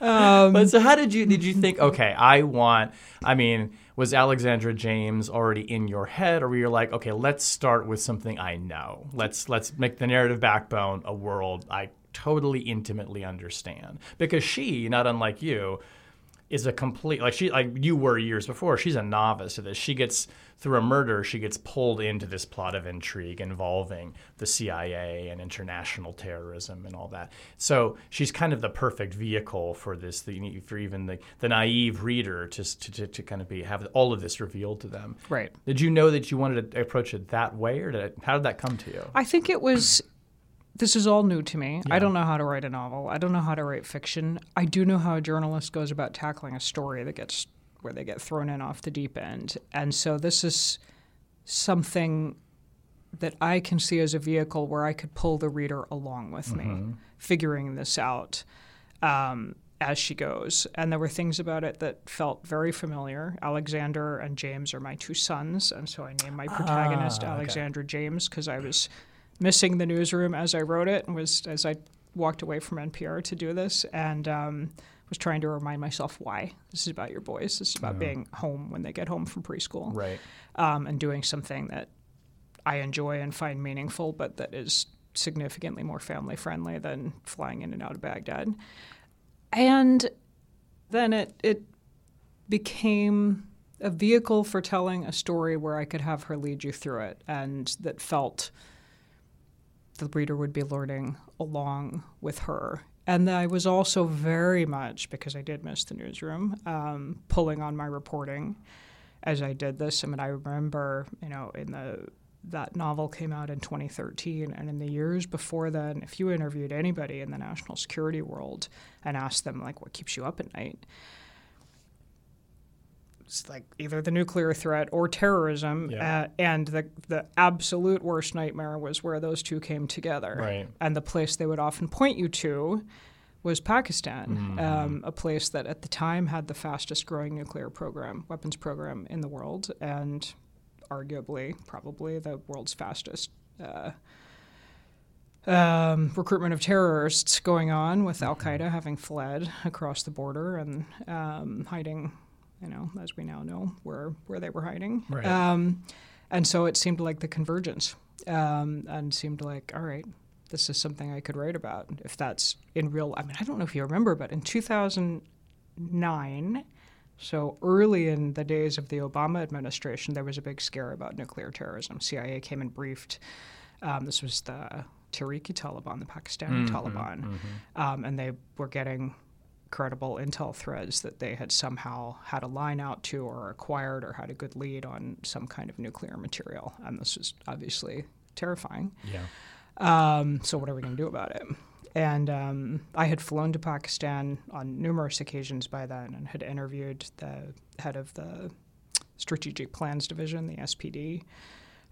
Um, but so how did you did you think okay i want i mean was alexandra james already in your head or were you like okay let's start with something i know let's let's make the narrative backbone a world i totally intimately understand because she not unlike you is a complete like she like you were years before she's a novice to this she gets through a murder she gets pulled into this plot of intrigue involving the cia and international terrorism and all that so she's kind of the perfect vehicle for this the, for even the, the naive reader to, to, to, to kind of be have all of this revealed to them Right. did you know that you wanted to approach it that way or did it, how did that come to you I think it was. This is all new to me. I don't know how to write a novel. I don't know how to write fiction. I do know how a journalist goes about tackling a story that gets where they get thrown in off the deep end. And so this is something that I can see as a vehicle where I could pull the reader along with me, figuring this out um, as she goes. And there were things about it that felt very familiar. Alexander and James are my two sons, and so I named my protagonist Alexandra James because I was missing the newsroom as I wrote it and was as I walked away from NPR to do this and um, was trying to remind myself why this is about your boys. This is about being home when they get home from preschool right um, and doing something that I enjoy and find meaningful, but that is significantly more family friendly than flying in and out of Baghdad. And then it it became a vehicle for telling a story where I could have her lead you through it, and that felt the reader would be learning along with her. And I was also very much, because I did miss the newsroom, um, pulling on my reporting as I did this. I mean, I remember, you know, in the that novel came out in 2013, and in the years before then, if you interviewed anybody in the national security world and asked them like, "What keeps you up at night?" Like either the nuclear threat or terrorism, Yeah. uh, and the the absolute worst nightmare was where those two came together. Right. And the place they would often point you to was Pakistan, um, a place that at the time had the fastest growing nuclear program, weapons program in the world, and arguably, probably the world's fastest uh, um, recruitment of terrorists going on with Al Qaeda having fled across the border and um, hiding, you know, as we now know, where, where they were hiding. Right. Um, and so it seemed like the convergence um, and seemed like, all right, this is something I could write about. If that's in real, I mean, I don't know if you remember, but in 2009, so early in the days of the Obama administration, there was a big scare about nuclear terrorism. CIA came and briefed. Um, this was the Tehrik-i Taliban, the Pakistani Taliban, Um, and they were getting credible intel threads that they had somehow had a line out to or acquired or had a good lead on some kind of nuclear material. And this was obviously terrifying. yeah Um, so what are we going to do about it? And um, I had flown to Pakistan on numerous occasions by then and had interviewed the head of the Strategic Plans Division, the SPD,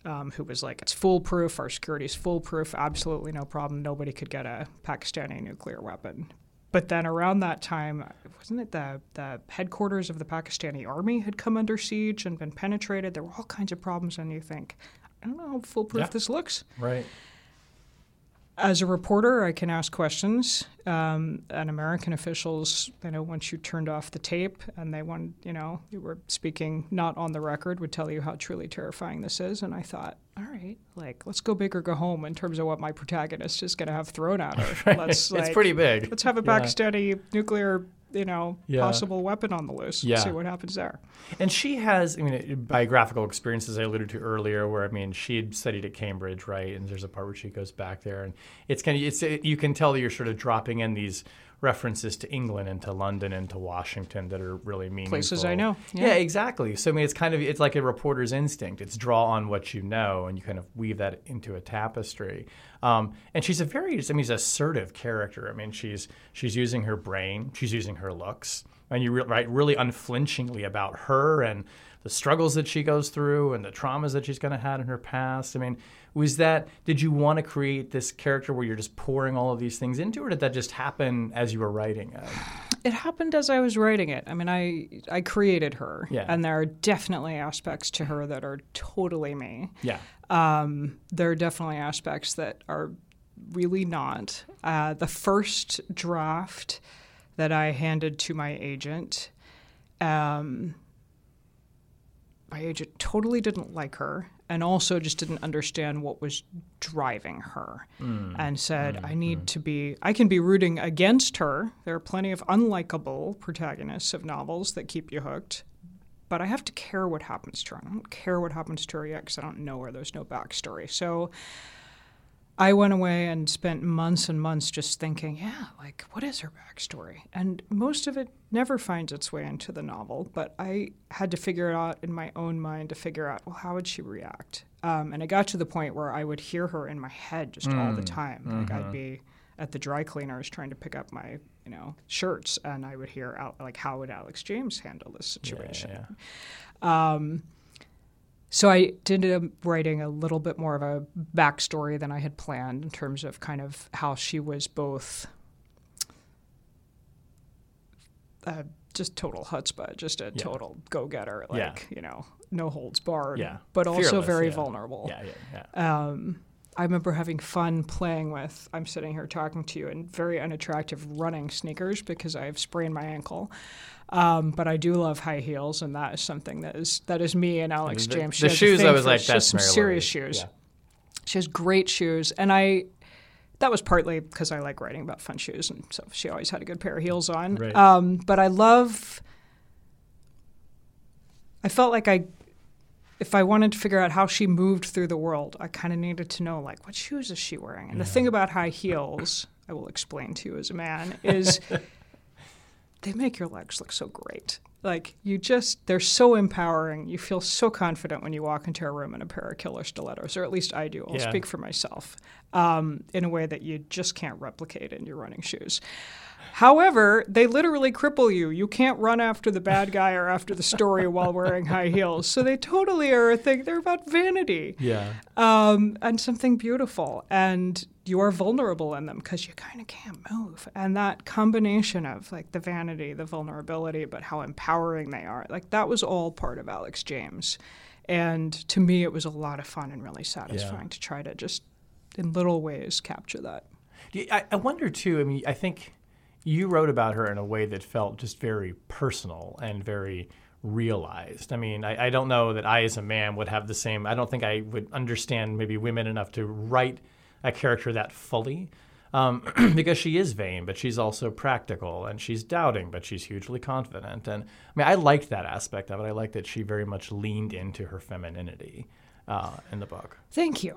um, who was like, "It's foolproof. Our security's foolproof. Absolutely no problem. Nobody could get a Pakistani nuclear weapon." But then around that time, wasn't it the, the headquarters of the Pakistani army had come under siege and been penetrated? There were all kinds of problems, and you think, I don't know how foolproof Yeah. this looks. Right. As a reporter, I can ask questions, um, and American officials, you know, once you turned off the tape and they want, you know, you were speaking not on the record, would tell you how truly terrifying this is. And I thought, all right, like, let's go big or go home in terms of what my protagonist is going to have thrown at her. Let's, It's like, pretty big. Let's have a Yeah. Nuclear, you know, Yeah. possible weapon on the loose. Yeah. See what happens there. And she has, I mean, biographical experiences I alluded to earlier, where I mean, she had studied at Cambridge, right? And there's a part where she goes back there, and it's kind of, it's, you can tell that you're sort of dropping in these references to England and to London and to Washington that are really meaningful. Places I know, Yeah. yeah. exactly. So I mean, it's kind of, it's like a reporter's instinct. It's draw on what you know, and you kind of weave that into a tapestry. Um, and she's a very, I mean, she's assertive character. I mean, she's she's using her brain, she's using her looks, and you re- write really unflinchingly about her and the struggles that she goes through and the traumas that she's going to have in her past. I mean, was that did you want to create this character where you're just pouring all of these things into, it, or did that just happen as you were writing it? It happened as I was writing it. I mean, I I created her, Yeah. and there are definitely aspects to her that are totally me. Yeah. Um, there are definitely aspects that are really not. Uh, the first draft that I handed to my agent, um, my agent totally didn't like her and also just didn't understand what was driving her hmm. and said, hmm. I need hmm. to be, I can be rooting against her. There are plenty of unlikable protagonists of novels that keep you hooked. But I have to care what happens to her. I don't care what happens to her yet because I don't know her. There's no backstory. So I went away and spent months and months just thinking, yeah, like, what is her backstory? And most of it never finds its way into the novel, but I had to figure it out in my own mind to figure out, well, how would she react? Um, and it got to the point where I would hear her in my head just all the time. Like, I'd be at the dry cleaners trying to pick up my, you know, shirts, and I would hear out, like, how would Alex James handle this situation? Um, so I ended up writing a little bit more of a backstory than I had planned in terms of kind of how she was both uh, just total chutzpah, just a total go-getter, like Yeah. you know, no holds barred, Yeah. but also Fearless, very yeah. vulnerable. Yeah, yeah, yeah. Um, I remember having fun playing with. I'm sitting here talking to you in very unattractive running sneakers because I have sprained my ankle. Um, but I do love high heels, and that is something that is that is me and Alex The- James. She the has shoes, I was like, that's some Mary serious shoes. Yeah. She has great shoes, and I. That was partly because I like writing about fun shoes, and so she always had a good pair of heels on. Right. Um, but I love. I felt like I if I wanted to figure out how she moved through the world, I kind of needed to know like what shoes is she wearing. And the thing about high heels, I will explain to you as a man, is they make your legs look so great. Like you just they're so empowering. You feel so confident when you walk into a room in a pair of killer stilettos, or at least I do. I'll Yeah. speak for myself. Um, in a way that you just can't replicate in your running shoes. However, they literally cripple you. You can't run after the bad guy or after the story while wearing high heels. So they totally are a thing. They're about vanity Yeah. um, and something beautiful. And you are vulnerable in them because you kind of can't move. And that combination of like the vanity, the vulnerability, but how empowering they are, like that was all part of Alex James. And to me, it was a lot of fun and really satisfying to try to just in little ways capture that. I, I wonder too. I mean, I think you wrote about her in a way that felt just very personal and very realized. I mean, I, I don't know that I, as a man, would have the same. I don't think I would understand maybe women enough to write a character that fully. Um, because she is vain, but she's also practical, and she's doubting, but she's hugely confident. And I mean, I liked that aspect of it. I liked that she very much leaned into her femininity uh, in the book. Thank you.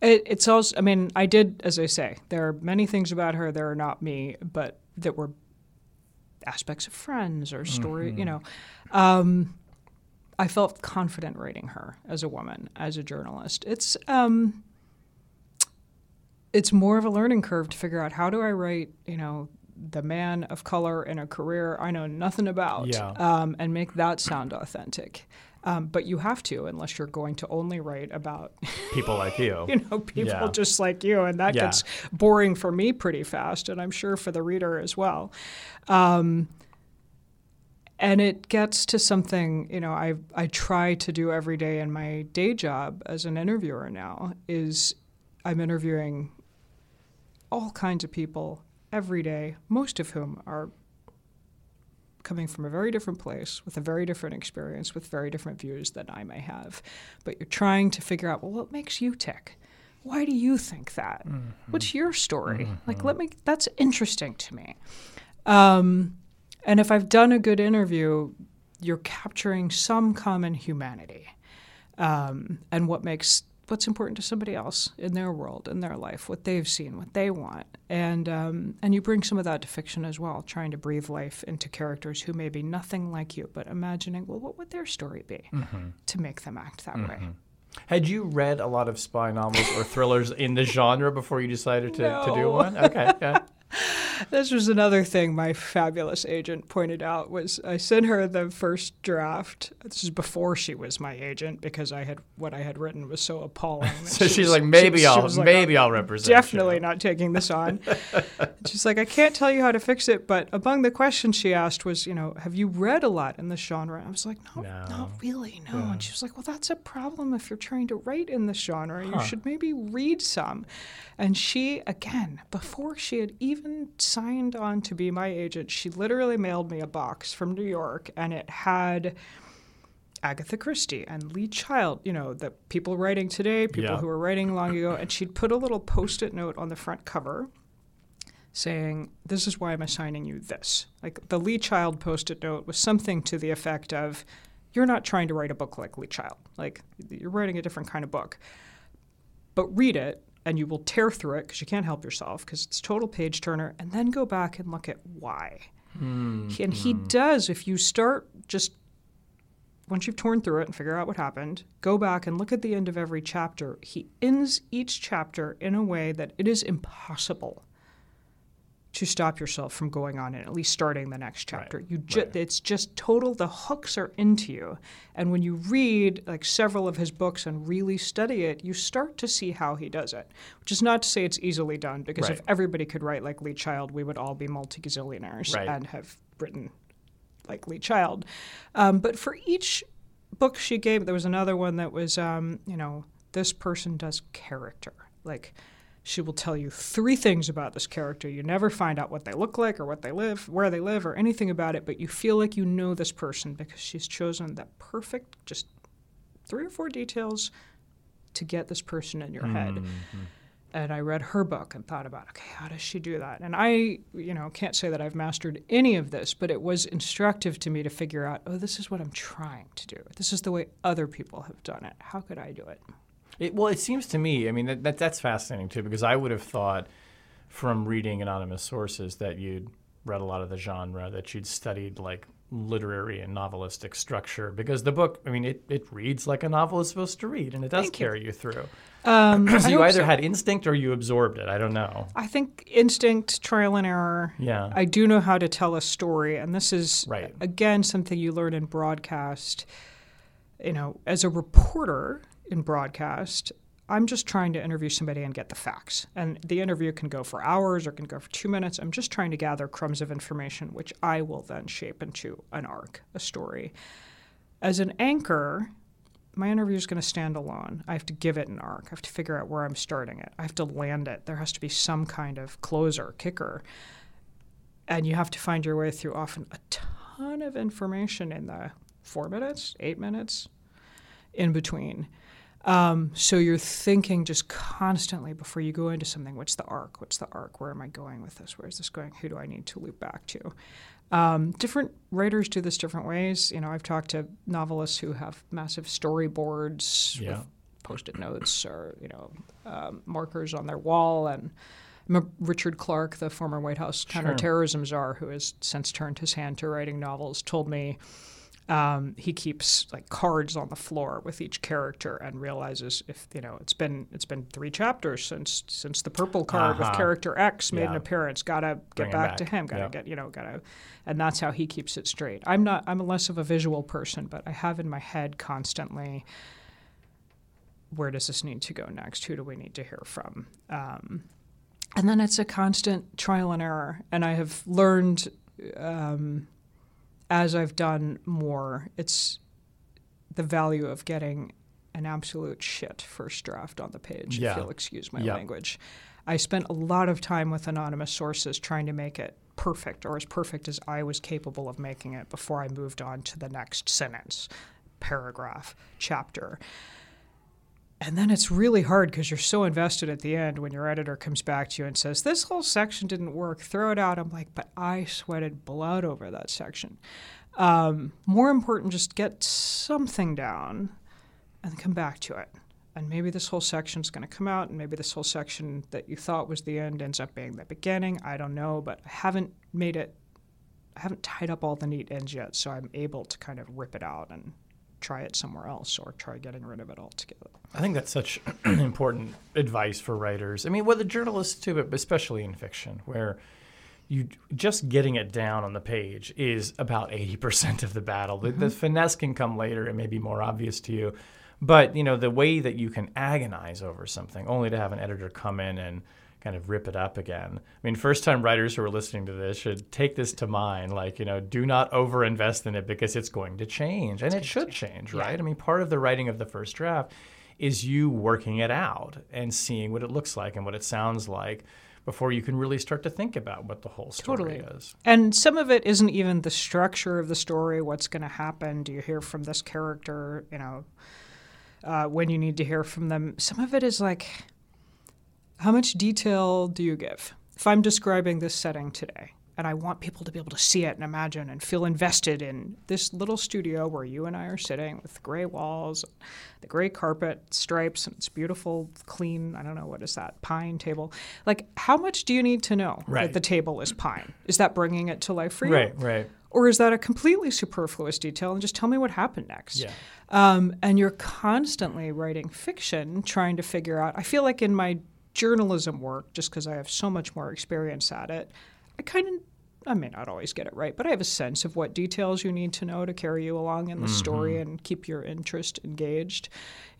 It, it's also, I mean, I did, as I say, there are many things about her that are not me, but that were aspects of friends or story, you know. Um, I felt confident writing her as a woman, as a journalist. It's, um, it's more of a learning curve to figure out how do I write, you know, the man of color in a career I know nothing about, Yeah. um, and make that sound authentic. Um, but you have to, unless you're going to only write about People like you. you know people Yeah. just like you, and that Yeah. gets boring for me pretty fast, and I'm sure for the reader as well. Um, and it gets to something you know I I try to do every day in my day job as an interviewer now is I'm interviewing all kinds of people every day, most of whom are coming from a very different place with a very different experience with very different views than I may have. But you're trying to figure out, well, what makes you tick? Why do you think that? What's your story? Like, let me, that's interesting to me. Um, and if I've done a good interview, you're capturing some common humanity um, and what makes what's important to somebody else in their world, in their life, what they've seen, what they want, and um, and you bring some of that to fiction as well, trying to breathe life into characters who may be nothing like you, but imagining, well, what would their story be to make them act that way? Had you read a lot of spy novels or thrillers in the genre before you decided to, to do one? Okay. Yeah. This was another thing my fabulous agent pointed out was I sent her the first draft. This is before she was my agent because I had what I had written was so appalling. So she she's was- like, she maybe she I'll was like, maybe "Oh, I'll represent. Definitely you." not taking this on. she's like, I can't tell you how to fix it, but among the questions she asked was, you know, have you read a lot in this genre? I was like, no, No. not really, no. And she was like, well, that's a problem if you're trying to write in this genre. You should maybe read some. And she, again, before she had even signed on to be my agent, she literally mailed me a box from New York, and it had. Agatha Christie and Lee Child, you know, the people writing today, people Yeah. who were writing long ago, and she'd put a little post it note on the front cover saying, This is why I'm assigning you this. Like the Lee Child post it note was something to the effect of, You're not trying to write a book like Lee Child. Like you're writing a different kind of book. But read it and you will tear through it because you can't help yourself because it's total page turner and then go back and look at why. He- and he hmm. does, if you start just once you've torn through it and figure out what happened, go back and look at the end of every chapter. He ends each chapter in a way that it is impossible to stop yourself from going on and at least starting the next chapter. You ju- it's just total the hooks are into you. And when you read like several of his books and really study it, you start to see how he does it. Which is not to say it's easily done because if everybody could write like Lee Child, we would all be multi-gazillionaires Right. and have written like Lee Child. Um, but for each book she gave, there was another one that was, um, you know, this person does character. Like, she will tell you three things about this character. You never find out what they look like or what they live, where they live, or anything about it, but you feel like you know this person because she's chosen the perfect, just three or four details to get this person in your head mm-hmm. and I read her book and thought about, okay, how does she do that? And I, you know, can't say that I've mastered any of this, but it was instructive to me to figure out, oh, this is what I'm trying to do. This is the way other people have done it. How could I do it? It, well, it seems to me, I mean, that, that, that's fascinating too, because I would have thought from reading anonymous sources that you'd read a lot of the genre, that you'd studied like literary and novelistic structure, because the book, I mean, it, it reads like a novel is supposed to read, and it does Thank carry you through. Um, So you either so. had instinct or you absorbed it. I don't know. I think instinct, trial and error. Yeah. I do know how to tell a story, and this is Right. again something you learn in broadcast. You know, as a reporter in broadcast, I'm just trying to interview somebody and get the facts. And the interview can go for hours or can go for two minutes. I'm just trying to gather crumbs of information, which I will then shape into an arc, a story. As an anchor, my interview is going to stand alone. I have to give it an arc. I have to figure out where I'm starting it. I have to land it. There has to be some kind of closer, kicker. And you have to find your way through often a ton of information in the four minutes, eight minutes in between. Um, so you're thinking just constantly before you go into something what's the arc? What's the arc? Where am I going with this? Where is this going? Who do I need to loop back to? Um, different writers do this different ways. You know, I've talked to novelists who have massive storyboards Yeah. with post-it notes or you know um, markers on their wall. And Richard Clarke, the former White House counterterrorism czar, who has since turned his hand to writing novels, told me Um, he keeps like cards on the floor with each character and realizes if you know it's been it's been three chapters since since the purple card with Uh-huh. character X made an appearance. Gotta get back, to him. Gotta Yeah. get you know gotta, and that's how he keeps it straight. I'm not. I'm less of a visual person, but I have in my head constantly. Where does this need to go next? Who do we need to hear from? Um, and then it's a constant trial and error. And I have learned um, as I've done more, it's the value of getting an absolute shit first draft on the page, Yeah. if you'll excuse my Yeah. language. I spent a lot of time with anonymous sources trying to make it perfect or as perfect as I was capable of making it before I moved on to the next sentence, paragraph, chapter. And then it's really hard because you're so invested at the end when your editor comes back to you and says, This whole section didn't work, throw it out. I'm like, But I sweated blood over that section. Um, more important, just get something down and come back to it. And maybe this whole section's going to come out, and maybe this whole section that you thought was the end ends up being the beginning. I don't know, but I haven't made it, I haven't tied up all the neat ends yet, so I'm able to kind of rip it out and try it somewhere else or try getting rid of it altogether. I think that's such important advice for writers. I mean, with the journalists too, but especially in fiction, where you just getting it down on the page is about 80% of the battle. The, the mm-hmm. finesse can come later. It may be more obvious to you. But, you know, the way that you can agonize over something only to have an editor come in and kind of rip it up again. I mean, first time writers who are listening to this should take this to mind. Like, you know, do not overinvest in it because it's going to change. And it should change, right? I mean, part of the writing of the first draft is you working it out and seeing what it looks like and what it sounds like before you can really start to think about what the whole story Totally. is. And some of it isn't even the structure of the story. What's going to happen? Do you hear from this character? You know, uh, when you need to hear from them. Some of it is like, how much detail do you give? If I'm describing this setting today, and I want people to be able to see it and imagine and feel invested in this little studio where you and I are sitting with gray walls, the gray carpet stripes, and it's beautiful, clean, I don't know, what is that, pine table. Like, how much do you need to know Right. that the table is pine? Is that bringing it to life for you? Right, right. Or is that a completely superfluous detail and just tell me what happened next? Yeah. Um, and you're constantly writing fiction, trying to figure out. I feel like in my journalism work, just because I have so much more experience at it, I kind of, I may not always get it right, but I have a sense of what details you need to know to carry you along in the story and keep your interest engaged.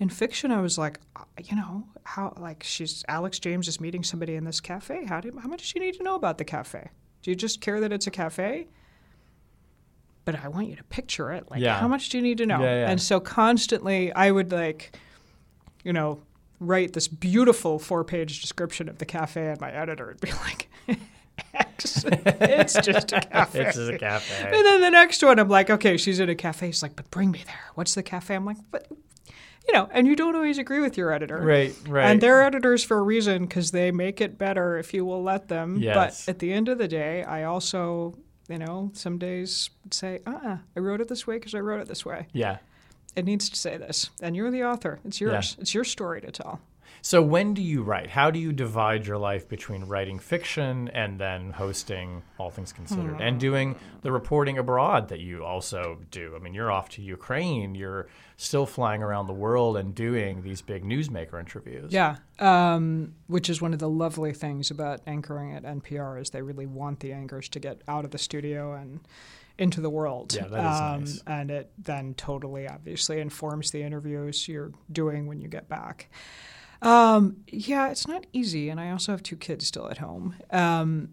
In fiction, I was like, uh, you know, how like she's Alex James is meeting somebody in this cafe. How do how much do you need to know about the cafe? Do you just care that it's a cafe? but I want you to picture it. Like, Yeah. how much do you need to know? Yeah, yeah. And so constantly, I would like, you know, write this beautiful four-page description of the cafe, and my editor would be like, X, it's just a cafe. It's just a cafe. And then the next one, I'm like, okay, she's in a cafe. She's like, but bring me there. What's the cafe? I'm like, but, you know, and you don't always agree with your editor. Right, right. And they're editors for a reason because they make it better if you will let them. Yes. But at the end of the day, I also, you know, some days say, uh uh I wrote it this way because I wrote it this way. Yeah. It needs to say this. And you're the author. It's yours. It's your story to tell. So when do you write? How do you divide your life between writing fiction and then hosting All Things Considered and doing the reporting abroad that you also do? I mean, you're off to Ukraine. You're still flying around the world and doing these big newsmaker interviews. Yeah, um, which is one of the lovely things about anchoring at NPR is they really want the anchors to get out of the studio and into the world. Yeah, that is um, nice. And it then totally, obviously, informs the interviews you're doing when you get back. Um, yeah, it's not easy, and I also have two kids still at home. Um,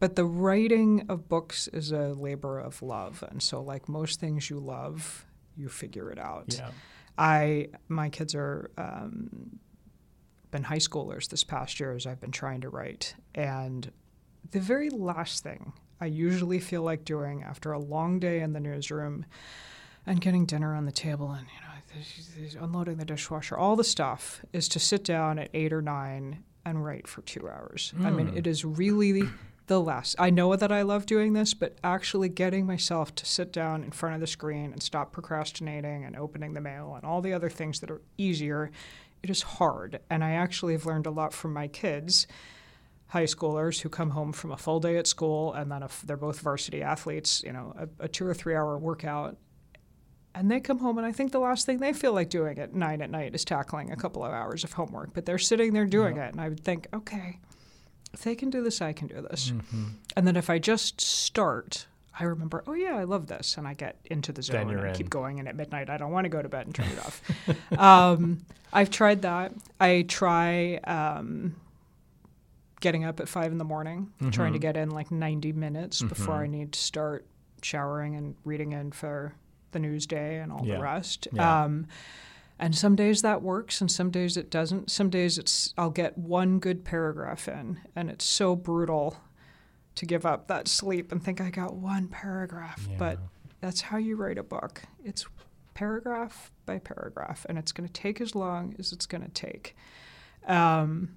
but the writing of books is a labor of love, and so like most things you love, you figure it out. Yeah. I my kids are um, been high schoolers this past year as I've been trying to write, and the very last thing I usually feel like doing after a long day in the newsroom and getting dinner on the table and you know unloading the dishwasher, all the stuff is to sit down at eight or nine and write for two hours. I mean, hmm. it is really the last. I know that I love doing this, but actually getting myself to sit down in front of the screen and stop procrastinating and opening the mail and all the other things that are easier, it is hard. And I actually have learned a lot from my kids high schoolers who come home from a full day at school and then if they're both varsity athletes, you know, a, a two or three hour workout. And they come home, and I think the last thing they feel like doing at nine at night is tackling a couple of hours of homework. But they're sitting there doing it, and I would think, okay, if they can do this, I can do this. Mm-hmm. And then if I just start, I remember, oh yeah, I love this, and I get into the zone and in. keep going. And at midnight, I don't want to go to bed and turn it off. um, I've tried that. I try um, getting up at five in the morning, trying to Mm-hmm. get in like 90 minutes before I need to start showering and reading in for the news day and all Yeah. the rest. Yeah. Um, and some days that works, and some days it doesn't. Some days it's I'll get one good paragraph in, and it's so brutal to give up that sleep and think I got one paragraph. But that's how you write a book. It's paragraph by paragraph, and it's going to take as long as it's going to take. Um,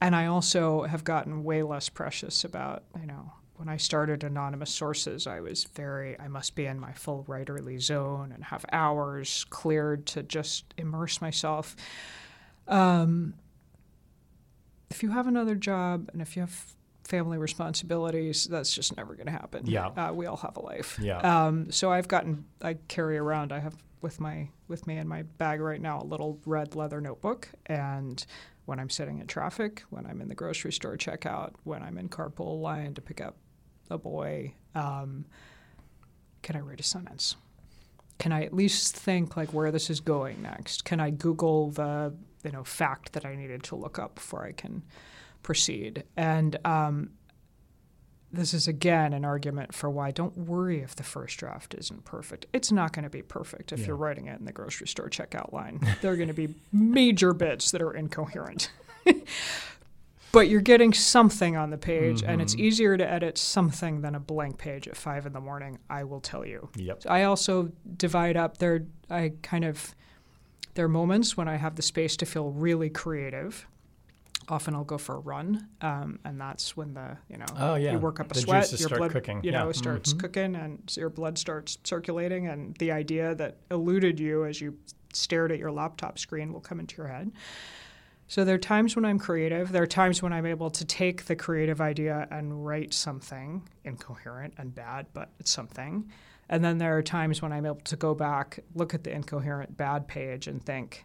and I also have gotten way less precious about, you know, when I started Anonymous Sources, I was very, I must be in my full writerly zone and have hours cleared to just immerse myself. Um, if you have another job and if you have family responsibilities, that's just never going to happen. Yeah. Uh, we all have a life. Yeah. Um, so I've gotten, I carry around, I have with my with me in my bag right now a little red leather notebook, and when I'm sitting in traffic, when I'm in the grocery store checkout, when I'm in carpool line to pick up a boy, um, can I write a sentence? Can I at least think like where this is going next? Can I Google the you know fact that I needed to look up before I can proceed? And um, this is again an argument for why don't worry if the first draft isn't perfect. It's not going to be perfect if you're writing it in the grocery store checkout line. there are going to be major bits that are incoherent. but you're getting something on the page, and it's mm-hmm. easier to edit something than a blank page at five in the morning. I will tell you. Yep. I also divide up there. I kind of there are moments when I have the space to feel really creative. Often I'll go for a run, um, and that's when the you know Oh, yeah. you work up a The sweat, your blood cooking. you Yeah. know starts Mhm. cooking, and your blood starts circulating, and the idea that eluded you as you stared at your laptop screen will come into your head. So there are times when I'm creative. There are times when I'm able to take the creative idea and write something incoherent and bad, but it's something. And then there are times when I'm able to go back, look at the incoherent bad page, and think,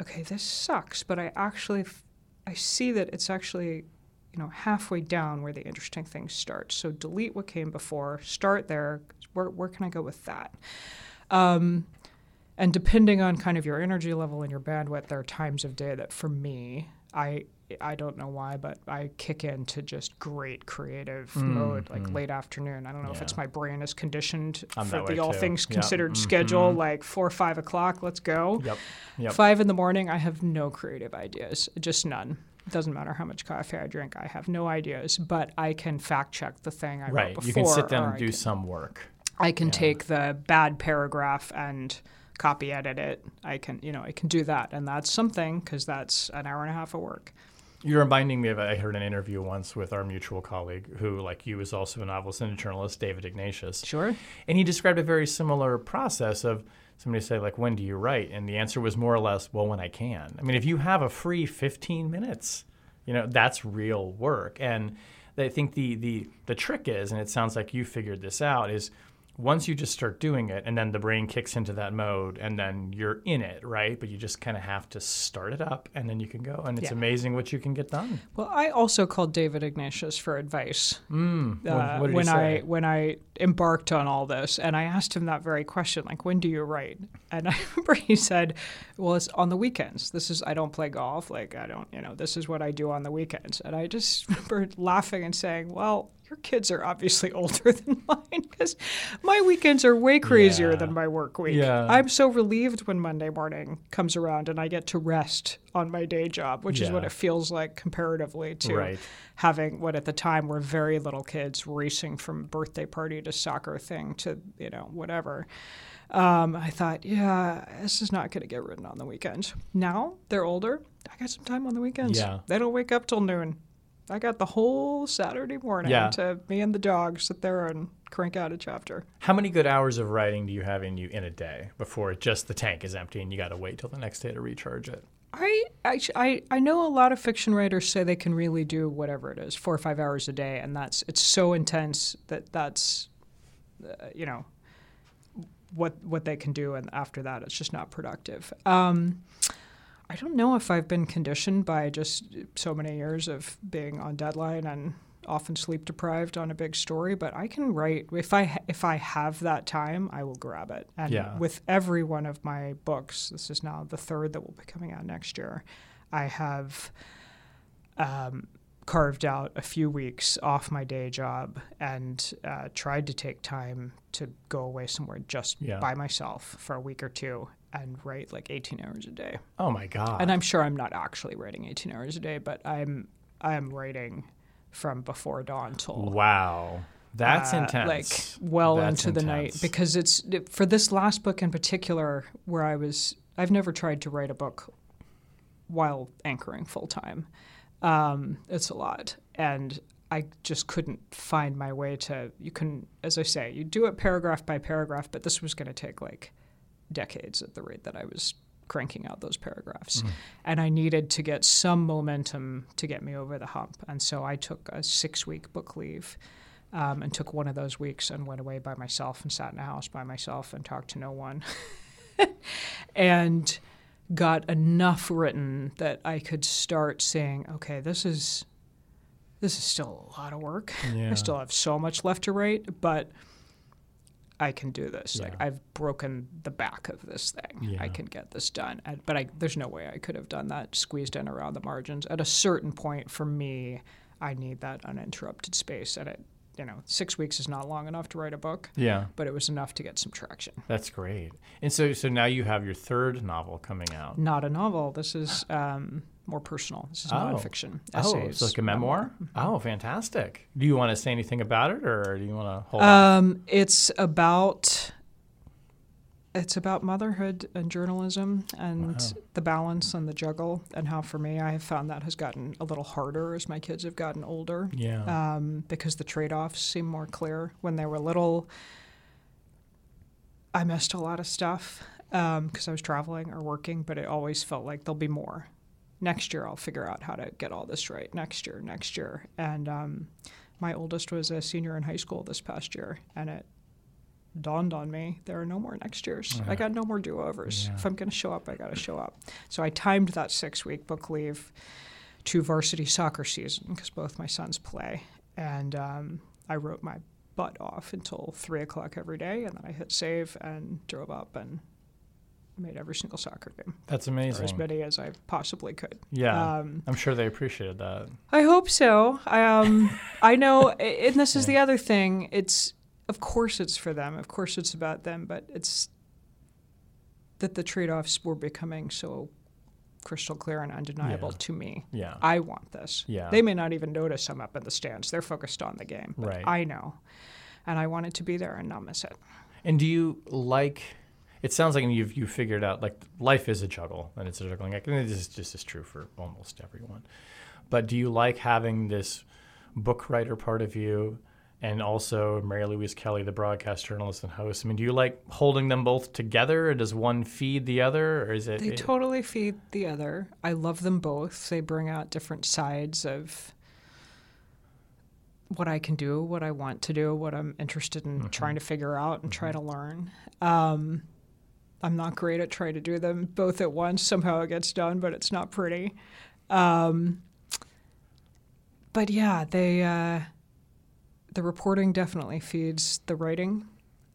okay, this sucks, but I actually, f- I see that it's actually, you know, halfway down where the interesting things start. So delete what came before, start there. Where where can I go with that? Um, and depending on kind of your energy level and your bandwidth, there are times of day that for me, I I don't know why, but I kick into just great creative mode, like late afternoon. I don't know if it's Mm, my brain is conditioned I'm for the all too. things Yeah. considered schedule, like four or five o'clock, let's go. Yep. Yep. Five in the morning, I have no creative ideas, just none. It doesn't matter how much coffee I drink, I have no ideas, but I can fact check the thing I wrote Right. before. You can sit down and do can- some work. I can take the bad paragraph and copy edit it. I can, you know, I can do that, and that's something because that's an hour and a half of work. You're reminding me of I heard an interview once with our mutual colleague who, like you, is also a novelist and a journalist, David Ignatius. Sure. And he described a very similar process of somebody say, like, when do you write? And the answer was more or less, well, when I can. I mean, if you have a free 15 minutes, you know, that's real work. And I think the the the trick is, and it sounds like you figured this out, is once you just start doing it and then the brain kicks into that mode and then you're in it, right? But you just kind of have to start it up and then you can go. And it's Yeah. amazing what you can get done. Well, I also called David Ignatius for advice Mm. uh, what, he when say? I when I embarked on all this, and I asked him that very question, like, when do you write? And I remember he said, "Well, it's on the weekends. This is I don't play golf. Like I don't, you know, this is what I do on the weekends." And I just remember laughing and saying, "Well." Your kids are obviously older than mine because my weekends are way crazier Yeah. than my work week. Yeah. I'm so relieved when Monday morning comes around and I get to rest on my day job, which is what it feels like comparatively to Right. having what at the time were very little kids racing from birthday party to soccer thing to you know whatever. Um, I thought, yeah, this is not going to get written on the weekends. Now they're older. I got some time on the weekends. Yeah. They don't wake up till noon. I got the whole Saturday morning Yeah. to me and the dog sit there and crank out a chapter. How many good hours of writing do you have in you in a day before just the tank is empty and you got to wait till the next day to recharge it? I, I I I know a lot of fiction writers say they can really do whatever it is, four or five hours a day, and that's it's so intense that that's, uh, you know, what what they can do, and after that, it's just not productive. Um, I don't know if I've been conditioned by just so many years of being on deadline and often sleep deprived on a big story, but I can write if I if I have that time, I will grab it. And Yeah. with every one of my books, this is now the third that will be coming out next year. I have um, carved out a few weeks off my day job and uh, tried to take time to go away somewhere just Yeah. by myself for a week or two and write like 18 hours a day. Oh my god. And I'm sure I'm not actually writing 18 hours a day, but I'm I'm writing from before dawn till wow. That's uh, intense. like well That's into the night because it's for this last book in particular where I was I've never tried to write a book while anchoring full time. Um, it's a lot, and I just couldn't find my way to. You can, as I say, you do it paragraph by paragraph, but this was going to take like decades at the rate that I was cranking out those paragraphs. And I needed to get some momentum to get me over the hump. And so I took a six week book leave um, and took one of those weeks and went away by myself and sat in a house by myself and talked to no one. and got enough written that I could start saying, okay, this is this is still a lot of work. Yeah. I still have so much left to write, but I can do this. Like I've broken the back of this thing. Yeah. I can get this done. And, but I, there's no way I could have done that squeezed in around the margins. At a certain point, for me, I need that uninterrupted space. And it, you know, six weeks is not long enough to write a book, yeah. but it was enough to get some traction. That's great. And so so now you have your third novel coming out. Not a novel. This is um, more personal. This is Oh. nonfiction. Oh, Essays. so like a memoir? Oh, fantastic. Do you want to say anything about it or do you want to hold Uh, on? Um, it's about it's about motherhood and journalism and the balance and the juggle and how for me I have found that has gotten a little harder as my kids have gotten older. Yeah. Um, because the trade-offs seem more clear. When they were little, I missed a lot of stuff because I was traveling or working, but it always felt like there'll be more. Next year, I'll figure out how to get all this right. Next year, next year. And um, my oldest was a senior in high school this past year, and it dawned on me there are no more next years. I got no more do overs. If I'm going to show up, I got to show up. So I timed that six week book leave to varsity soccer season because both my sons play. And um, I wrote my butt off until three o'clock every day, and then I hit save and drove up and made every single soccer game, That's or as many as I possibly could. Yeah. Um, I'm sure they appreciated that. I hope so. Um, I know, and this is the other thing. It's of course it's for them. Of course it's about them, but it's that the trade-offs were becoming so crystal clear and undeniable Yeah. to me. Yeah. I want this. Yeah. They may not even notice I'm up in the stands. They're focused on the game. But Right. I know. And I want it to be there and not miss it. And do you like? It sounds like you've you figured out like life is a juggle and it's a juggling act. And this is just as true for almost everyone. But do you like having this book writer part of you, and also Mary Louise Kelly, the broadcast journalist and host? I mean, do you like holding them both together, or does one feed the other, or is it? They it- totally feed the other. I love them both. They bring out different sides of what I can do, what I want to do, what I'm interested in trying to figure out and try to learn. Um, I'm not great at trying to do them both at once. Somehow it gets done, but it's not pretty. Um, but yeah, they uh, the reporting definitely feeds the writing.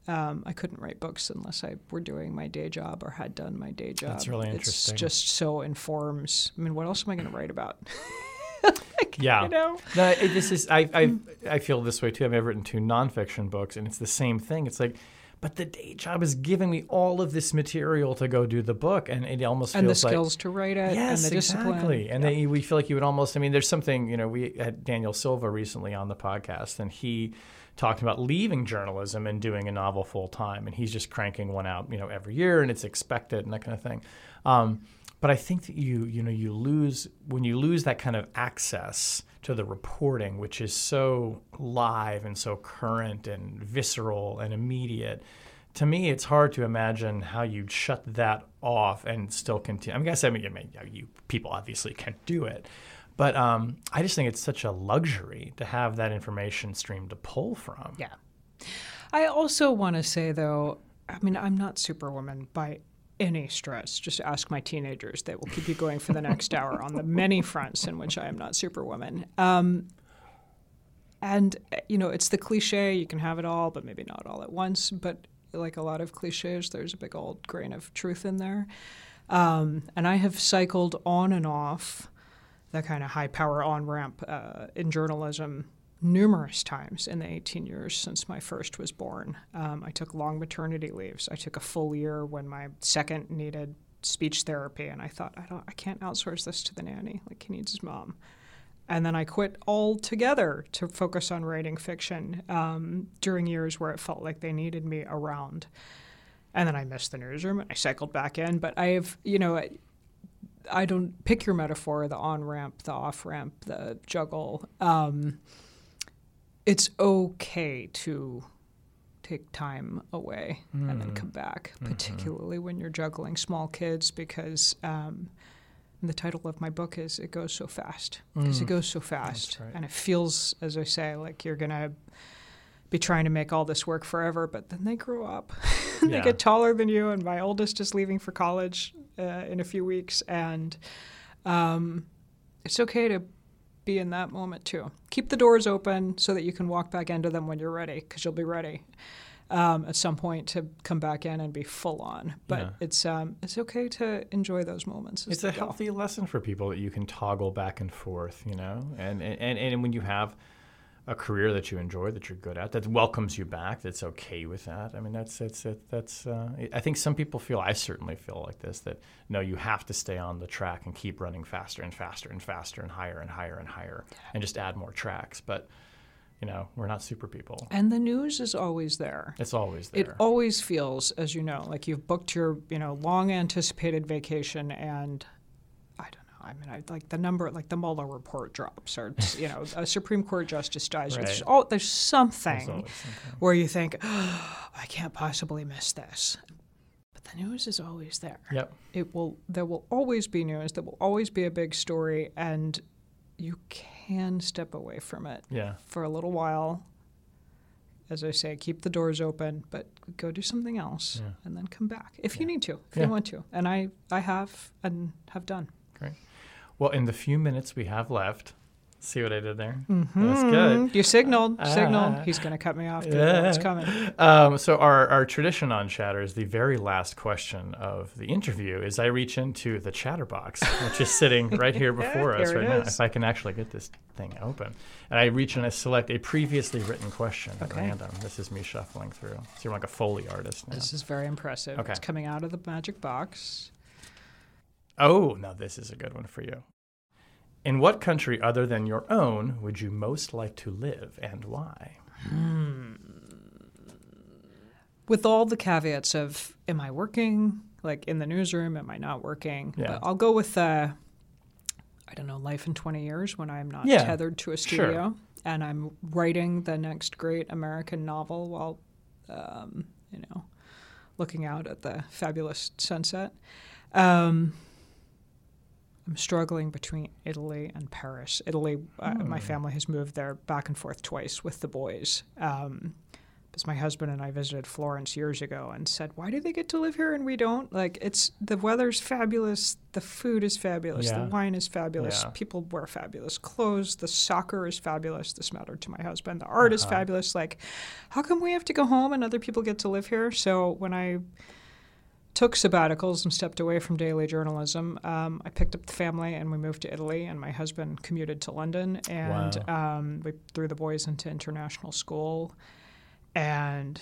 Um, I couldn't write books unless I were doing my day job or had done my day job. That's really interesting. It's just so informs. I mean, what else am I going to write about? Yeah. you know? No, it, this is I, I I feel this way too. Mean, I've written two nonfiction books, and it's the same thing. It's like, but the day job is giving me all of this material to go do the book, and it almost And the feels like skills to write it yes, and the discipline. exactly. And then we feel like you would almost. I mean, there's something. You know, we had Daniel Silva recently on the podcast, and he talked about leaving journalism and doing a novel full time, and he's just cranking one out, you know, every year, and it's expected and that kind of thing. Um, but I think that you, you know, you lose when you lose that kind of access to the reporting, which is so live and so current and visceral and immediate. to me, it's hard to imagine how you'd shut that off and still continue. I mean, I guess I mean, I mean you people obviously can't do it, but um, I just think it's such a luxury to have that information stream to pull from. Yeah. I also want to say though, I mean, I'm not Superwoman by any stress. Just ask my teenagers; they will keep you going for the next hour on the many fronts in which I am not Superwoman. Um, and you know, it's the cliche: you can have it all, but maybe not all at once. But like a lot of cliches, there's a big old grain of truth in there. Um, and I have cycled on and off the kind of high power on ramp uh, in journalism numerous times in the 18 years since my first was born. Um, I took long maternity leaves. I took a full year when my second needed speech therapy, and I thought, I don't, I can't outsource this to the nanny. Like he needs his mom. And then I quit altogether to focus on writing fiction um, during years where it felt like they needed me around. And then I missed the newsroom and I cycled back in. But I have, you know, I don't pick your metaphor, the on ramp, the off ramp, the juggle. Um, it's okay to take time away mm. and then mm. come back, mm-hmm. particularly when you're juggling small kids, because um, the title of my book is "It Goes So Fast" because mm. it goes so fast, right. and it feels, as I say, like you're gonna be trying to make all this work forever. But then they grow up, they yeah. get taller than you, and my oldest is leaving for college uh, in a few weeks, and um, it's okay to be in that moment too. Keep the doors open so that you can walk back into them when you're ready, because you'll be ready. Um, at some point to come back in and be full on. But yeah. it's um, it's okay to enjoy those moments. It's a healthy lesson for people that you can toggle back and forth, you know, and and and when you have a career that you enjoy, that you're good at, that welcomes you back, that's okay with that. I mean, that's that's that's. Uh, I think some people feel. I certainly feel like this. That no, you have to stay on the track and keep running faster and faster and faster and higher and higher and higher, and just add more tracks. But you know, we're not super people. And the news is always there. It's always there. It always feels, as you know, like you've booked your, you know, long anticipated vacation and I don't know. I mean, I like the number, like the Mueller report drops, or you know, a Supreme Court justice dies. Right. There's, oh, there's something, something, where you think, oh, I can't possibly miss this. But the news is always there. Yep. It will. There will always be news. There will always be a big story, and you can step away from it yeah. for a little while. As I say, keep the doors open, but go do something else yeah. and then come back if yeah. you need to, if yeah. you want to. And I, I have and have done. Great. Well, in the few minutes we have left, See what I did there? Mm-hmm. That's good. You signaled. Uh, signaled. He's going to cut me off. Yeah. It's coming. Um, so our, our tradition on Chatter is the very last question of the interview is I reach into the Chatterbox, which is sitting right here before us right now. If I can actually get this thing open. And I reach and I select a previously written question okay. at random. This is me shuffling through. So you're like a Foley artist now. This is very impressive. Okay. It's coming out of the magic box. Oh, now this is a good one for you. In what country other than your own would you most like to live and why? Hmm. With all the caveats of, am I working? Like in the newsroom, am I not working? Yeah. But I'll go with, uh, I don't know, life in 20 years when I'm not yeah. tethered to a studio sure. and I'm writing the next great American novel while, um, you know, looking out at the fabulous sunset. Um, I'm struggling between Italy and Paris. Italy, uh, my hmm. family has moved there back and forth twice with the boys. Um, because my husband and I visited Florence years ago and said, "Why do they get to live here and we don't?" Like it's the weather's fabulous, the food is fabulous, yeah. the wine is fabulous, yeah. people wear fabulous clothes, the soccer is fabulous. This mattered to my husband. The art uh-huh. is fabulous. Like, how come we have to go home and other people get to live here? So when I took sabbaticals and stepped away from daily journalism. Um, I picked up the family and we moved to Italy, and my husband commuted to London, and wow. um, we threw the boys into international school, and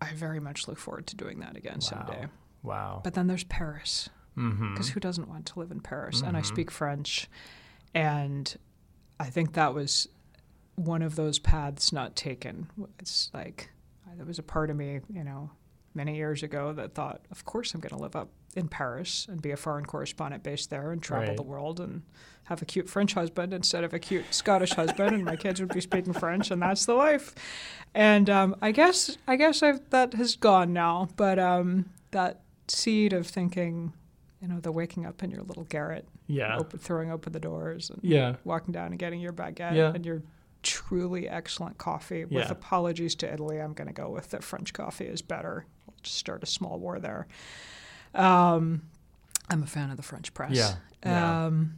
I very much look forward to doing that again wow. someday. Wow! But then there's Paris, because mm-hmm. who doesn't want to live in Paris? Mm-hmm. And I mm-hmm. speak French, and I think that was one of those paths not taken. It's like there was a part of me, you know, many years ago that thought, of course, I'm going to live up in Paris and be a foreign correspondent based there and travel Right. the world and have a cute French husband instead of a cute Scottish husband, and my kids would be speaking French, and that's the life. And um, I guess I guess I've, that has gone now, but um, that seed of thinking, you know, the waking up in your little garret, Yeah. open, throwing open the doors, and Yeah. walking down and getting your baguette Yeah. and your truly excellent coffee. With Yeah. apologies to Italy, I'm going to go with that French coffee is better. I'll just start a small war there. Um, I'm a fan of the French press. Yeah, yeah. Um,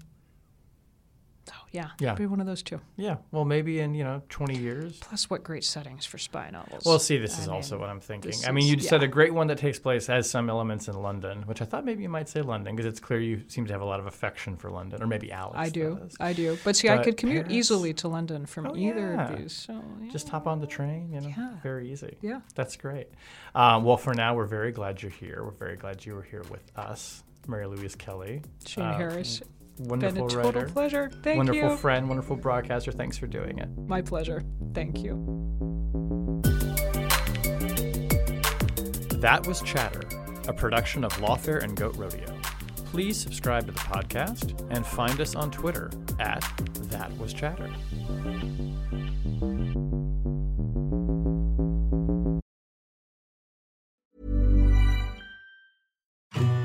yeah, Yeah. it'd be one of those two. Yeah. Well, maybe in, you know, 20 years. Plus, what great settings for spy novels. Well, see, this I is also mean, what I'm thinking. I mean, you said a great one that takes place has some elements in London, which I thought maybe you might say London because it's clear you seem to have a lot of affection for London, or maybe Alex. I do, is. I do. But see, I could commute Paris- easily to London from Oh, either yeah. of these. So yeah. Just hop on the train, you know, Yeah. very easy. Yeah. That's great. Um, well, for now, we're very glad you're here. We're very glad you were here with us, Mary Louise Kelly. Shane uh, Harris. Wonderful Been a total writer. pleasure. Thank wonderful you. friend, wonderful broadcaster. Thanks for doing it. My pleasure. Thank you. That was Chatter, a production of Lawfare and Goat Rodeo. Please subscribe to the podcast and find us on Twitter at That Was Chatter.